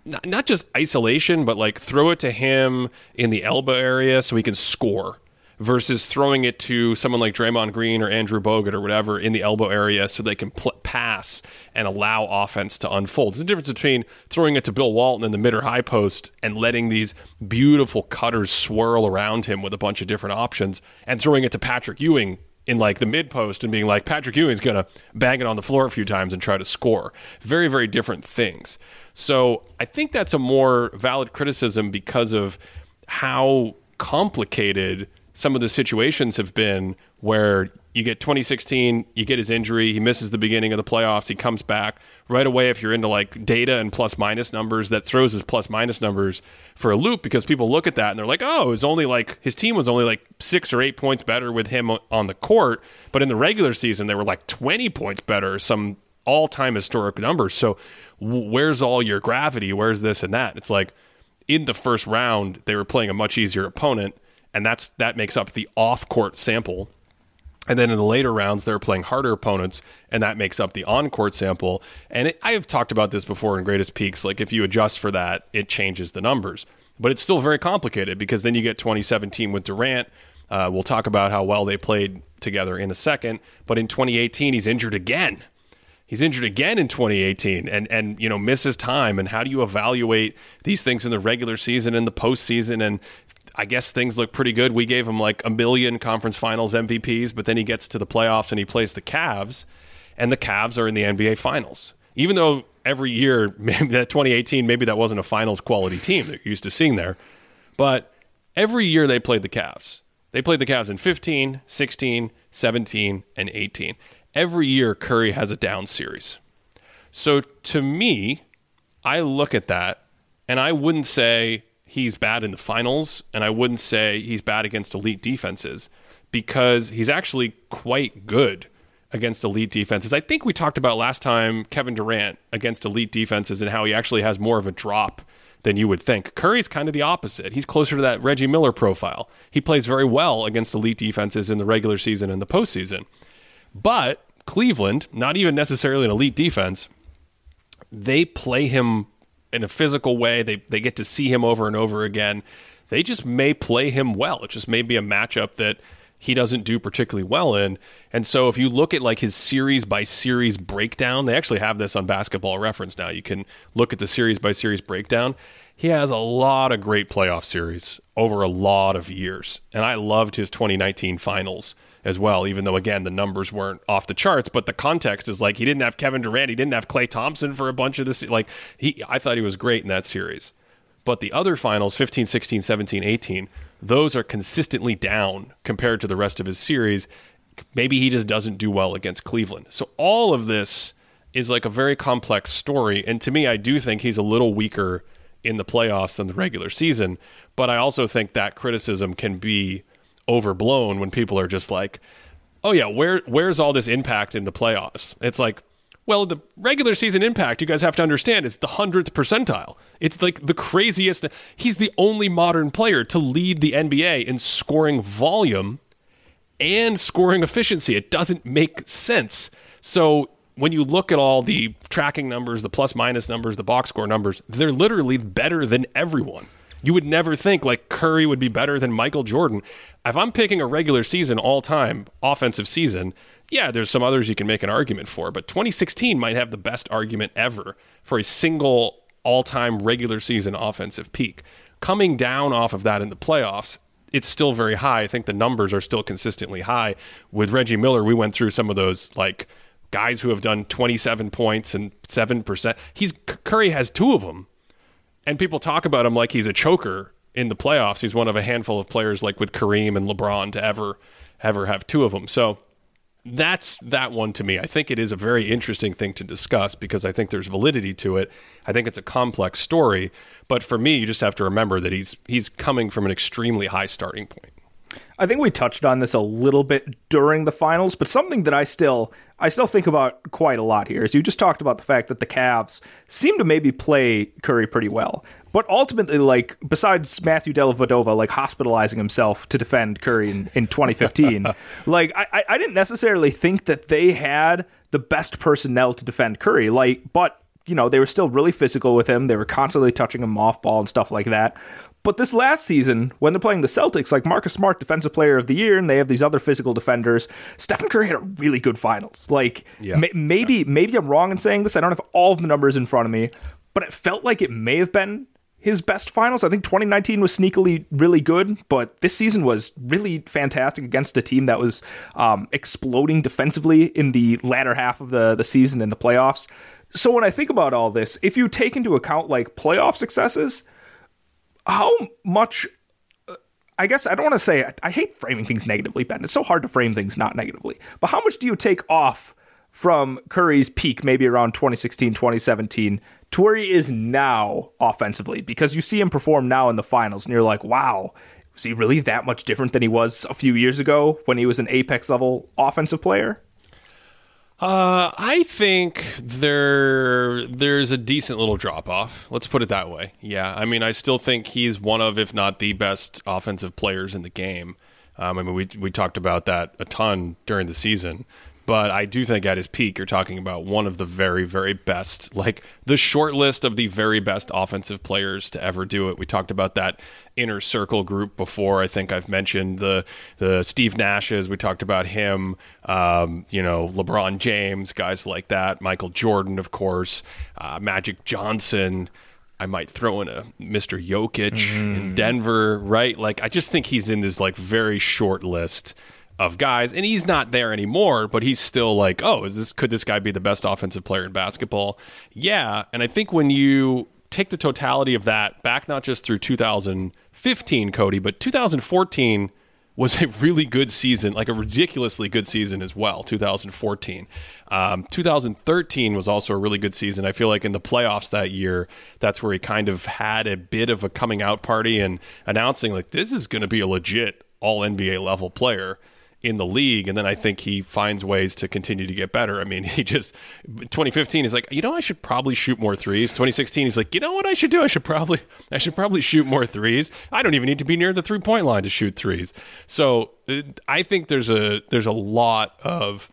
not, not just isolation, but like throw it to him in the elbow area so he can score versus throwing it to someone like Draymond Green or Andrew Bogut or whatever in the elbow area so they can pl- pass and allow offense to unfold. There's a difference between throwing it to Bill Walton in the mid or high post and letting these beautiful cutters swirl around him with a bunch of different options and throwing it to Patrick Ewing in like the mid post and being like Patrick Ewing's going to bang it on the floor a few times and try to score. Very, very different things. So I think that's a more valid criticism because of how complicated some of the situations have been where you get 2016, you get his injury, he misses the beginning of the playoffs, he comes back right away. If you're into like data and plus minus numbers, that throws his plus minus numbers for a loop because people look at that and they're like, oh, it was only like his team was only like six or eight points better with him on the court, but in the regular season they were like 20 points better, some all time historic numbers. So where's all your gravity? Where's this and that? It's like in the first round they were playing a much easier opponent and that's that makes up the off-court sample. And then in the later rounds, they're playing harder opponents, and that makes up the on-court sample. And it, I have talked about this before in Greatest Peaks. Like if you adjust for that, it changes the numbers, but it's still very complicated because then you get 2017 with Durant. Uh, we'll talk about how well they played together in a second. But in 2018, he's injured again. He's injured again in 2018, and and you know misses time. And how do you evaluate these things in the regular season and the postseason? And I guess things look pretty good. We gave him like a million conference finals MVPs, but then he gets to the playoffs and he plays the Cavs, and the Cavs are in the NBA finals. Even though every year, maybe that 2018, maybe that wasn't a finals quality team that you're used to seeing there, but every year they played the Cavs. They played the Cavs in 15, 16, 17, and 18. Every year, Curry has a down series. So to me, I look at that and I wouldn't say he's bad in the finals, and I wouldn't say he's bad against elite defenses because he's actually quite good against elite defenses. I think we talked about last time Kevin Durant against elite defenses and how he actually has more of a drop than you would think. Curry's kind of the opposite. He's closer to that Reggie Miller profile. He plays very well against elite defenses in the regular season and the postseason. But Cleveland, not even necessarily an elite defense, they play him in a physical way. They they get to see him over and over again. They just may play him well. It just may be a matchup that he doesn't do particularly well in. And so if you look at like his series by series breakdown, they actually have this on basketball reference now. You can look at the series by series breakdown. He has a lot of great playoff series over a lot of years. And I loved his 2019 finals as well, even though again the numbers weren't off the charts. But the context is like he didn't have Kevin Durant, he didn't have Klay Thompson for a bunch of this. Like he, I thought he was great in that series. But the other finals, 15, 16, 17, 18, those are consistently down compared to the rest of his series. Maybe he just doesn't do well against Cleveland. So all of this is like a very complex story. And to me, I do think he's a little weaker in the playoffs than the regular season. But I also think that criticism can be overblown when people are just like, "Oh yeah, where where's all this impact in the playoffs?" It's like, well, the regular season impact you guys have to understand is the hundredth percentile. It's like the craziest. He's the only modern player to lead the NBA in scoring volume and scoring efficiency. It doesn't make sense. So when you look at all the tracking numbers, the plus minus numbers, the box score numbers, they're literally better than everyone. You would never think like Curry would be better than Michael Jordan. If I'm picking a regular season all time offensive season, yeah, there's some others you can make an argument for, but 2016 might have the best argument ever for a single all time regular season offensive peak. Coming down off of that in the playoffs, it's still very high. I think the numbers are still consistently high. With Reggie Miller, we went through some of those like guys who have done 27 points and 7%. He's Curry has two of them and people talk about him like he's a choker in the playoffs. He's one of a handful of players like with Kareem and LeBron to ever ever have two of them. So that's that one to me. I think it is a very interesting thing to discuss because I think there's validity to it. I think it's a complex story, but for me, you just have to remember that he's he's coming from an extremely high starting point. I think we touched on this a little bit during the finals, but something that I still I still think about quite a lot here is you just talked about the fact that the Cavs seem to maybe play Curry pretty well. But ultimately, like besides Matthew Dellavedova like hospitalizing himself to defend Curry in, in 2015, like I, I didn't necessarily think that they had the best personnel to defend Curry. Like, but you know, they were still really physical with him. They were constantly touching him off ball and stuff like that. But this last season, when they're playing the Celtics, like Marcus Smart, Defensive Player of the Year, and they have these other physical defenders, Stephen Curry had a really good finals. Like Yeah. ma- maybe maybe I'm wrong in saying this. I don't have all of the numbers in front of me, but it felt like it may have been his best finals. I think 2019 was sneakily really good, but this season was really fantastic against a team that was um, exploding defensively in the latter half of the the season in the playoffs. So when I think about all this, if you take into account like playoff successes, how much uh, I guess I don't want to say I hate framing things negatively, Ben. It's so hard to frame things not negatively. But how much do you take off from Curry's peak maybe around 2016, 2017 to where he is now offensively? Because you see him perform now in the finals and you're like, "Wow, was he really that much different than he was a few years ago when he was an apex level offensive player?" Uh, I think there there's a decent little drop off. Let's put it that way. Yeah, I mean, I still think he's one of, if not the best offensive players in the game. Um, I mean, we we talked about that a ton during the season, but I do think at his peak, you're talking about one of the very very best, like the short list of the very best offensive players to ever do it. We talked about that inner circle group before. I think I've mentioned the the Steve Nashes. We talked about him. Um, you know, LeBron James, guys like that. Michael Jordan, of course. Uh, Magic Johnson. I might throw in a Mr. Jokic in Denver, right? Like, I just think he's in this like very short list of guys, and he's not there anymore. But he's still like, oh, is this could this guy be the best offensive player in basketball? Yeah, and I think when you take the totality of that back, not just through 2015, Cody, but 2014 was a really good season, like a ridiculously good season as well. 2014, um, 2013 was also a really good season. I feel like in the playoffs that year, that's where he kind of had a bit of a coming out party and announcing like this is going to be a legit All NBA level player in the league and then I think he finds ways to continue to get better. I mean, he just 2015 he's like, "You know, I should probably shoot more threes. 2016 he's like, "You know what I should do? I should probably I should probably shoot more threes. I don't even need to be near the three-point line to shoot threes. So, uh, I think there's a there's a lot of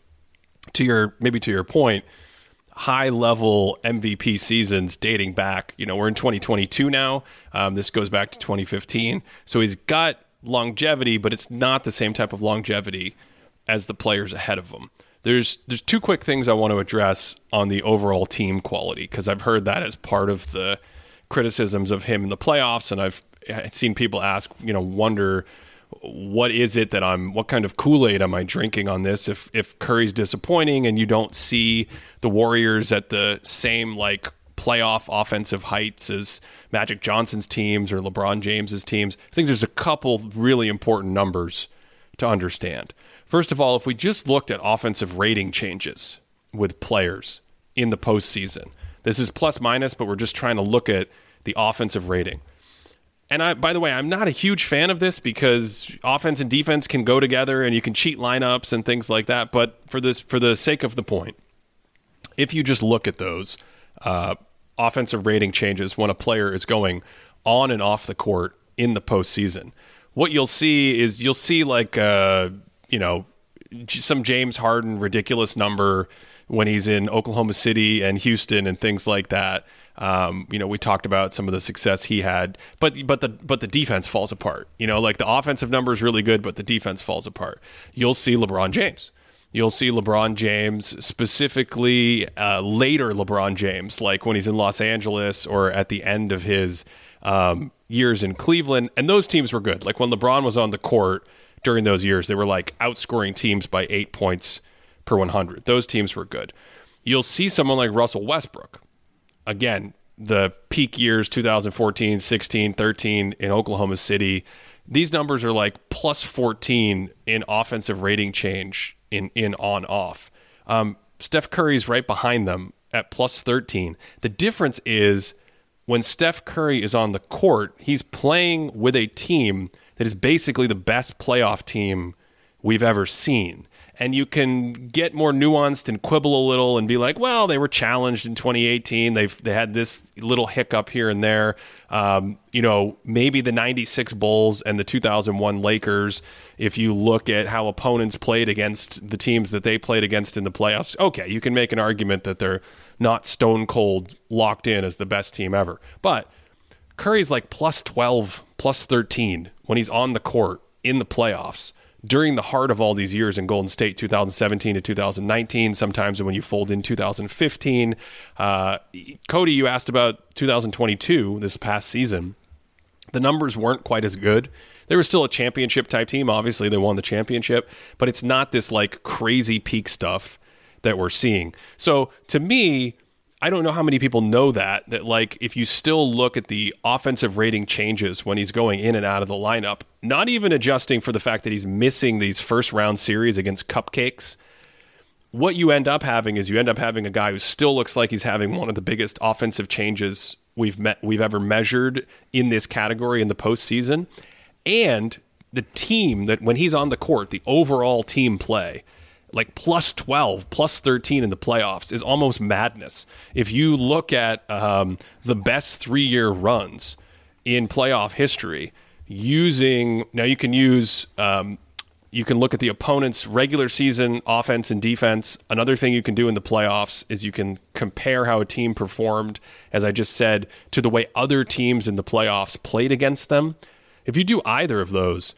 to your maybe to your point high level MVP seasons dating back. You know, we're in 2022 now. Um, this goes back to 2015. So he's got longevity, but it's not the same type of longevity as the players ahead of them. There's there's two quick things I want to address on the overall team quality because I've heard that as part of the criticisms of him in the playoffs, and I've seen people ask, you know, wonder what is it that I'm what kind of Kool-Aid am I drinking on this if if Curry's disappointing and you don't see the Warriors at the same like playoff offensive heights as Magic Johnson's teams or LeBron James's teams. I think there's a couple really important numbers to understand. First of all, if we just looked at offensive rating changes with players in the postseason, this is plus minus, but we're just trying to look at the offensive rating. And I, by the way, I'm not a huge fan of this because offense and defense can go together, and you can cheat lineups and things like that. But for this, for the sake of the point, if you just look at those uh, offensive rating changes when a player is going on and off the court in the postseason, what you'll see is you'll see like uh, you know some James Harden ridiculous number when he's in Oklahoma City and Houston and things like that. Um, you know, we talked about some of the success he had, but but the but the defense falls apart. You know, like the offensive number is really good, but the defense falls apart. You'll see LeBron James. You'll see LeBron James, specifically uh, later LeBron James, like when he's in Los Angeles or at the end of his um, years in Cleveland. And those teams were good. Like when LeBron was on the court during those years, they were like outscoring teams by eight points per 100. Those teams were good. You'll see someone like Russell Westbrook. Again, the peak years 2014, 16, 13 in Oklahoma City. These numbers are like plus 14 in offensive rating change in in on off. Um, Steph Curry's right behind them at plus 13. The difference is when Steph Curry is on the court, he's playing with a team that is basically the best playoff team we've ever seen. And you can get more nuanced and quibble a little and be like, well, they were challenged in 2018. They've they had this little hiccup here and there. Um, you know, maybe the 96 Bulls and the 2001 Lakers, if you look at how opponents played against the teams that they played against in the playoffs, okay, you can make an argument that they're not stone cold locked in as the best team ever. But Curry's like plus 12, plus 13 when he's on the court in the playoffs during the heart of all these years in Golden State, 2017 to 2019, sometimes when you fold in 2015. Uh, Cody, you asked about 2022, this past season. The numbers weren't quite as good. They were still a championship type team. Obviously, they won the championship, but it's not this like crazy peak stuff that we're seeing. So to me, I don't know how many people know that that like if you still look at the offensive rating changes when he's going in and out of the lineup, not even adjusting for the fact that he's missing these first round series against cupcakes, what you end up having is you end up having a guy who still looks like he's having one of the biggest offensive changes we've met we've ever measured in this category in the postseason. And the team that when he's on the court, the overall team play like plus 12, plus 13 in the playoffs is almost madness. If you look at um, the best three year runs in playoff history, using now you can use. Um, you can look at the opponent's regular season offense and defense. Another thing you can do in the playoffs is you can compare how a team performed, as I just said, to the way other teams in the playoffs played against them. If you do either of those,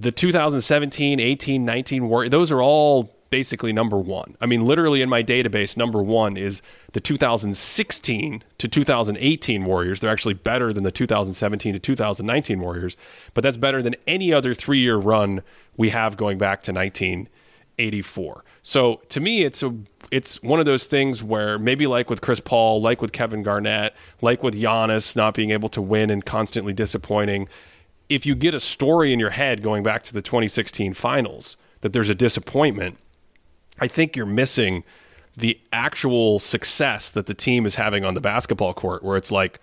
the 2017, 18, 19 war, those are all basically number one. I mean, literally in my database, number one is the 2016 to 2018 Warriors. They're actually better than the 2017 to 2019 Warriors, but that's better than any other three year run we have going back to 1984. So to me, it's a it's one of those things where maybe like with Chris Paul, like with Kevin Garnett, like with Giannis not being able to win and constantly disappointing, if you get a story in your head going back to the 2016 finals that there's a disappointment, I think you're missing the actual success that the team is having on the basketball court, where it's like,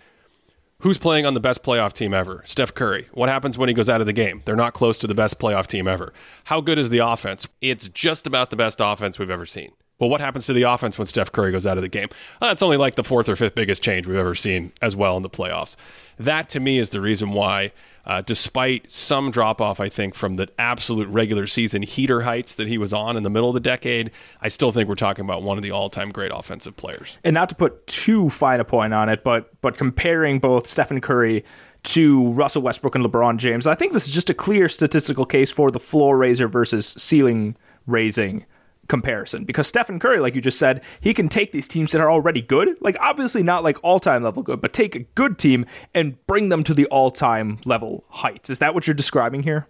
who's playing on the best playoff team ever? Steph Curry. What happens when he goes out of the game? They're not close to the best playoff team ever. How good is the offense? It's just about the best offense we've ever seen. Well, what happens to the offense when Steph Curry goes out of the game? Uh, That's only like the fourth or fifth biggest change we've ever seen as well in the playoffs. That to me is the reason why uh, despite some drop off, I think, from the absolute regular season heater heights that he was on in the middle of the decade, I still think we're talking about one of the all time great offensive players. And not to put too fine a point on it, but but comparing both Stephen Curry to Russell Westbrook and LeBron James, I think this is just a clear statistical case for the floor raiser versus ceiling raising comparison because Stephen Curry, like you just said, he can take these teams that are already good, like obviously not like all time level good, but take a good team and bring them to the all time level heights. Is that what you're describing here?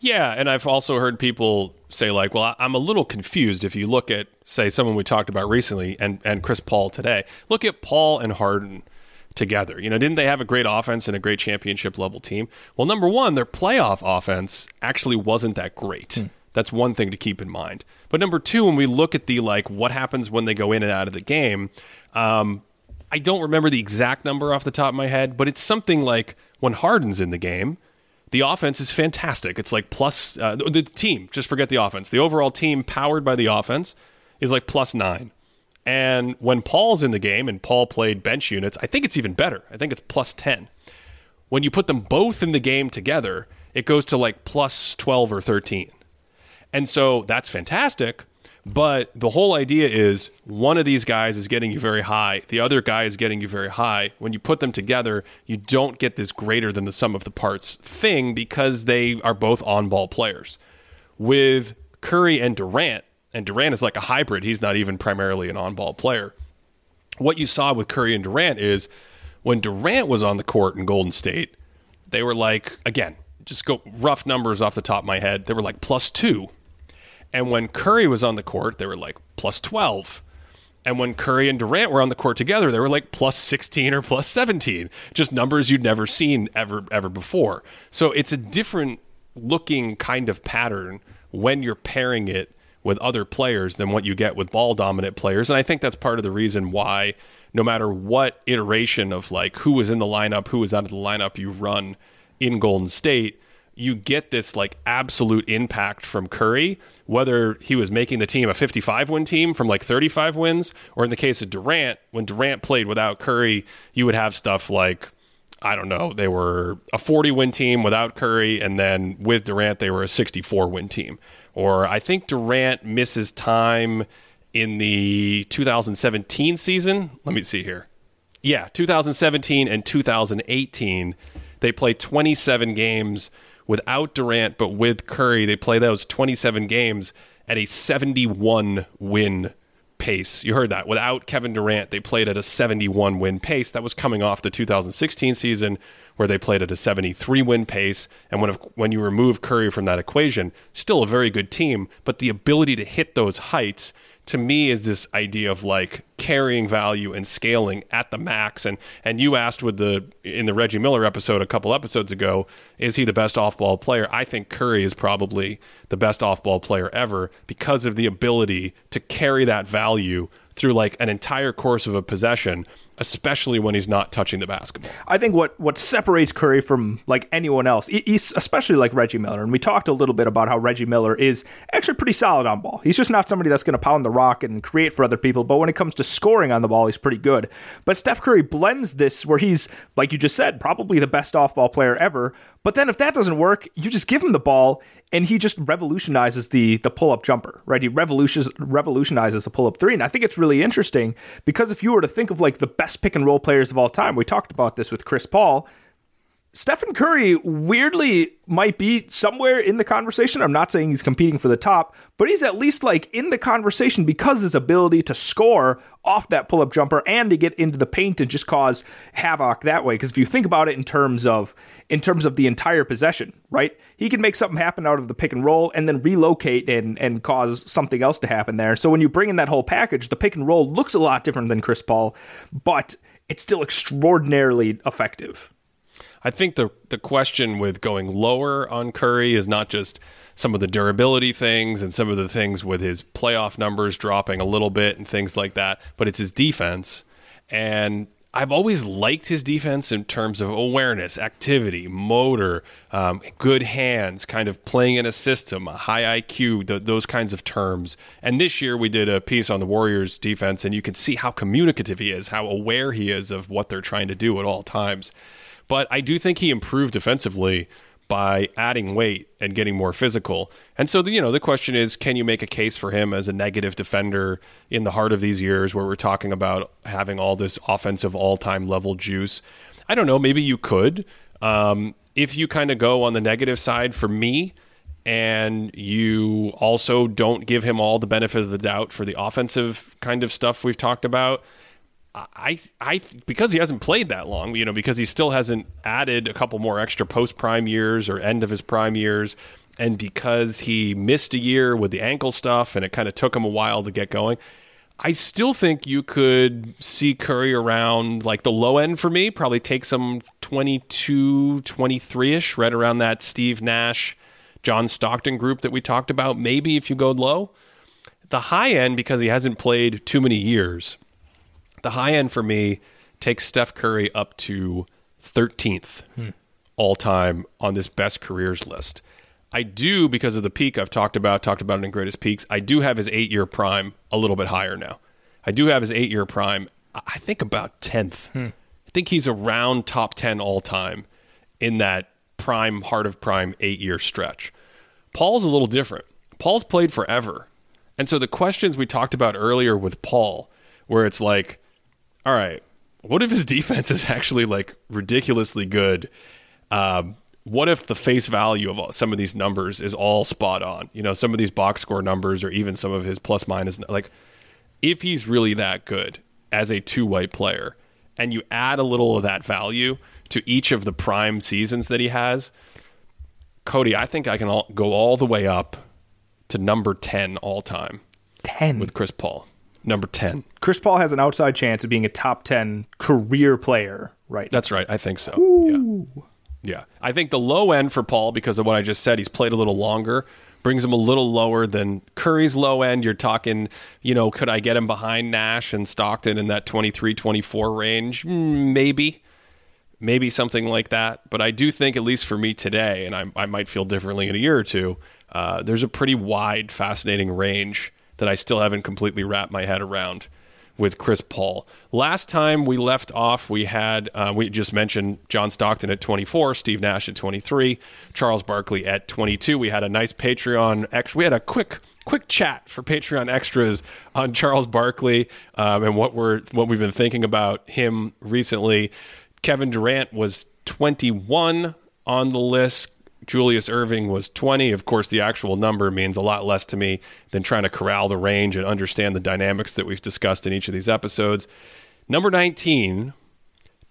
Yeah, and I've also heard people say like, "Well, I'm a little confused." If you look at, say, someone we talked about recently, and and Chris Paul today, look at Paul and Harden together. You know, didn't they have a great offense and a great championship level team? Well, number one, their playoff offense actually wasn't that great. Hmm. That's one thing to keep in mind. But number two, when we look at the like what happens when they go in and out of the game, um, I don't remember the exact number off the top of my head, but it's something like when Harden's in the game, the offense is fantastic. It's like plus uh, the, the team. Just forget the offense. The overall team powered by the offense is like plus nine. And when Paul's in the game and Paul played bench units, I think it's even better. I think it's plus 10. When you put them both in the game together, it goes to like plus 12 or 13. And so that's fantastic. But the whole idea is one of these guys is getting you very high, the other guy is getting you very high. When you put them together, you don't get this greater than the sum of the parts thing because they are both on ball players. With Curry and Durant, and Durant is like a hybrid, he's not even primarily an on ball player. What you saw with Curry and Durant is when Durant was on the court in Golden State, they were like, again, just go rough numbers off the top of my head, they were like plus two and when Curry was on the court, they were like plus 12. And when Curry and Durant were on the court together, they were like plus 16 or plus 17, just numbers you'd never seen ever ever before. So it's a different looking kind of pattern when you're pairing it with other players than what you get with ball dominant players. And I think that's part of the reason why no matter what iteration of like who was in the lineup, who was out of the lineup you run in Golden State, you get this like absolute impact from Curry, whether he was making the team a 55 win team from like 35 wins, or in the case of Durant, when Durant played without Curry, you would have stuff like, I don't know, they were a 40 win team without Curry, and then with Durant, they were a 64 win team. Or I think Durant misses time in the 2017 season. Let me see here. Yeah, 2017 and 2018, they play 27 games without Durant, but with Curry. They play those 27 games at a 71 win pace. You heard that. Without Kevin Durant, they played at a 71 win pace. That was coming off the 2016 season where they played at a 73 win pace. And when when you remove Curry from that equation, still a very good team, but the ability to hit those heights to me is this idea of like carrying value and scaling at the max. And and you asked with the in the Reggie Miller episode a couple episodes ago is he the best off-ball player? I think Curry is probably the best off-ball player ever because of the ability to carry that value through like an entire course of a possession especially when he's not touching the basketball. I think what what separates Curry from like anyone else, especially like Reggie Miller, and we talked a little bit about how Reggie Miller is actually pretty solid on ball. He's just not somebody that's going to pound the rock and create for other people, but when it comes to scoring on the ball, he's pretty good. But Steph Curry blends this where he's like you just said, probably the best off-ball player ever, but then if that doesn't work, you just give him the ball and he just revolutionizes the the pull-up jumper, right? He revolutionizes revolutionizes the pull-up three. And I think it's really interesting because if you were to think of like the best pick and roll players of all time, we talked about this with Chris Paul. Stephen Curry weirdly might be somewhere in the conversation. I'm not saying he's competing for the top, but he's at least like in the conversation because his ability to score off that pull up jumper and to get into the paint and just cause havoc that way. Because if you think about it in terms of in terms of the entire possession, right? He can make something happen out of the pick and roll and then relocate and and cause something else to happen there. So when you bring in that whole package, the pick and roll looks a lot different than Chris Paul, but it's still extraordinarily effective. I think the the question with going lower on Curry is not just some of the durability things and some of the things with his playoff numbers dropping a little bit and things like that, but it's his defense. And I've always liked his defense in terms of awareness, activity, motor, um, good hands, kind of playing in a system, a high IQ, th- those kinds of terms. And this year we did a piece on the Warriors defense, and you can see how communicative he is, how aware he is of what they're trying to do at all times. But I do think he improved defensively by adding weight and getting more physical. And so, the, you know, the question is can you make a case for him as a negative defender in the heart of these years where we're talking about having all this offensive all time level juice? I don't know. Maybe you could. Um, if you kind of go on the negative side for me, and you also don't give him all the benefit of the doubt for the offensive kind of stuff we've talked about, I, I, because he hasn't played that long, you know, because he still hasn't added a couple more extra post prime years or end of his prime years, and because he missed a year with the ankle stuff and it kind of took him a while to get going, I still think you could see Curry around like the low end for me, probably take some 22, 23 ish, right around that Steve Nash, John Stockton group that we talked about. Maybe if you go low. The high end, because he hasn't played too many years, the high end for me takes Steph Curry up to 13th hmm. all time on this best careers list. I do because of the peak I've talked about, talked about it in greatest peaks. I do have his eight year prime a little bit higher now. I do have his eight year prime, I think about 10th. Hmm. I think he's around top 10 all time in that prime, heart of prime eight year stretch. Paul's a little different. Paul's played forever. And so the questions we talked about earlier with Paul, where it's like, all right, what if his defense is actually like ridiculously good? Um, what if the face value of some of these numbers is all spot on? You know, some of these box score numbers or even some of his plus minus, like if he's really that good as a two way player and you add a little of that value to each of the prime seasons that he has, Cody, I think I can all, go all the way up to number 10 all time. 10 with Chris Paul number 10. Chris Paul has an outside chance of being a top 10 career player right That's right. I think so. Yeah. Yeah. I think the low end for Paul, because of what I just said, he's played a little longer, brings him a little lower than Curry's low end. You're talking, you know, could I get him behind Nash and Stockton in that 23 24 range? Mm, maybe. Maybe something like that. But I do think, at least for me today, and I, I might feel differently in a year or two, uh, there's a pretty wide, fascinating range that I still haven't completely wrapped my head around with Chris Paul. Last time we left off, we had uh, we just mentioned John Stockton at 24, Steve Nash at 23, Charles Barkley at 22. We had a nice Patreon extra. We had a quick quick chat for Patreon extras on Charles Barkley um, and what we're what we've been thinking about him recently. Kevin Durant was 21 on the list. Julius Erving was 20. Of course, the actual number means a lot less to me than trying to corral the range and understand the dynamics that we've discussed in each of these episodes. Number 19,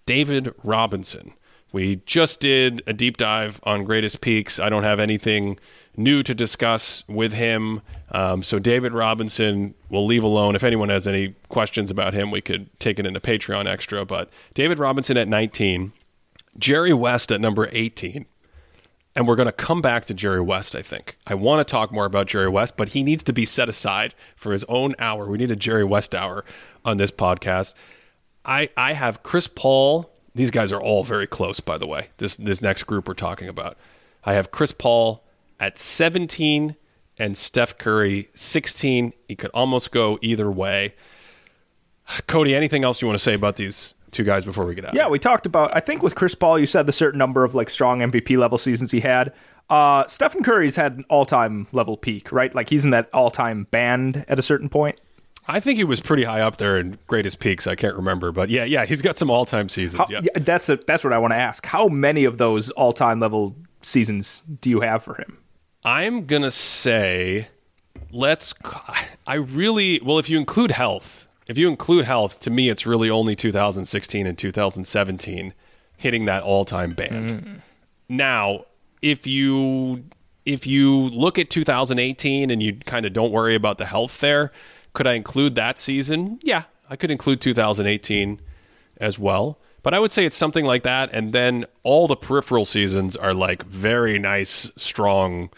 David Robinson. We just did a deep dive on greatest peaks. I don't have anything new to discuss with him. Um, so, David Robinson, we'll leave alone. If anyone has any questions about him, we could take it into Patreon extra. But David Robinson at 19, Jerry West at number 18. And we're going to come back to Jerry West, I think. I want to talk more about Jerry West, but he needs to be set aside for his own hour. We need a Jerry West hour on this podcast. I, I have Chris Paul. These guys are all very close, by the way. This this next group we're talking about. I have Chris Paul at 17 and Steph Curry 16. He could almost go either way. Cody, anything else you want to say about these two guys before we get out? Yeah, we talked about. I think with Chris Paul, you said the certain number of like strong MVP level seasons he had. Uh, Stephen Curry's had an all time level peak, right? Like he's in that all time band at a certain point. I think he was pretty high up there in greatest peaks. I can't remember, but yeah, yeah, he's got some all time seasons. How, yeah. yeah, that's a, that's what I want to ask. How many of those all time level seasons do you have for him? I'm gonna say, let's. I really well, if you include health, if you include health, to me, it's really only 2016 and 2017 hitting that all-time band. Mm. Now, if you if you look at 2018 and you kind of don't worry about the health there, could I include that season? Yeah, I could include 2018 as well. But I would say it's something like that, and then all the peripheral seasons are like very nice, strong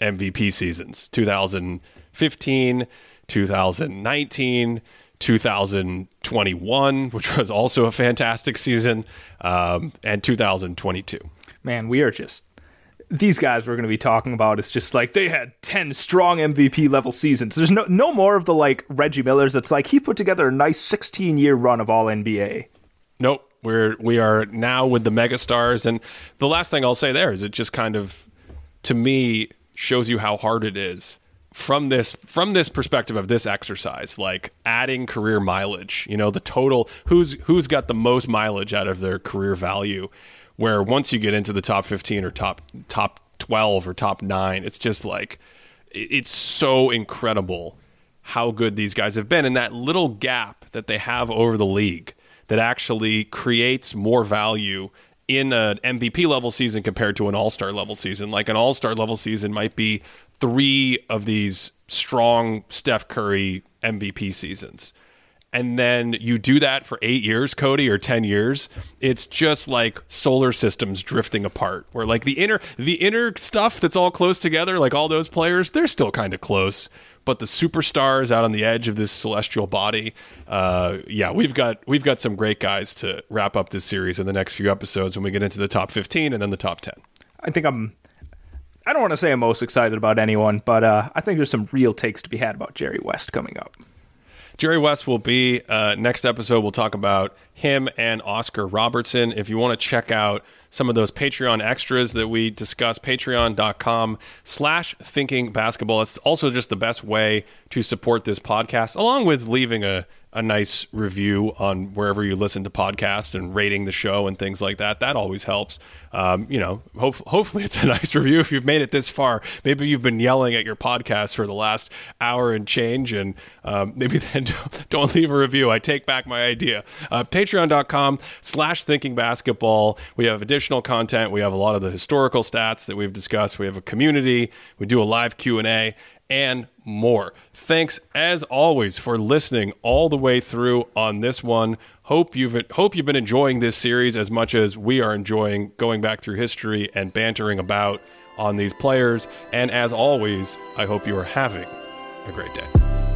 MVP seasons 2015, 2019, 2021, which was also a fantastic season, um, and 2022. Man, we are just these guys we're going to be talking about is just like they had 10 strong MVP level seasons. There's no no more of the like Reggie Millers It's like he put together a nice 16 year run of all NBA. Nope. We're we are now with the megastars and the last thing I'll say there is it just kind of to me shows you how hard it is from this from this perspective of this exercise like adding career mileage you know the total who's who's got the most mileage out of their career value where once you get into the top 15 or top top 12 or top 9 it's just like it's so incredible how good these guys have been and that little gap that they have over the league that actually creates more value in an MVP level season compared to an All Star level season. Like an All Star level season might be three of these strong Steph Curry MVP seasons. And then you do that for eight years, Cody, or ten years. It's just like solar systems drifting apart. Where like the inner the inner stuff that's all close together, like all those players, they're still kind of close but the superstars out on the edge of this celestial body. Uh, yeah, we've got we've got some great guys to wrap up this series in the next few episodes when we get into the top 15 and then the top 10. I think I'm. I don't want to say I'm most excited about anyone, but uh, I think there's some real takes to be had about Jerry West coming up. Jerry West will be uh, next episode. We'll talk about him and Oscar Robertson. If you want to check out some of those Patreon extras that we discuss, patreon.com slash thinking basketball. It's also just the best way to support this podcast, along with leaving a a nice review on wherever you listen to podcasts and rating the show and things like that. That always helps. Um, you know, hope, hopefully it's a nice review if you've made it this far. Maybe you've been yelling at your podcast for the last hour and change, and um, maybe then don't, don't, leave a review. I take back my idea. Uh, Patreon.com slash thinking basketball. We have additional content. We have a lot of the historical stats that we've discussed. We have a community. We do a live Q&A and more. Thanks as always for listening all the way through on this one. Hope you've hope you've been enjoying this series as much as we are enjoying going back through history and bantering about on these players. And as always, I hope you are having a great day.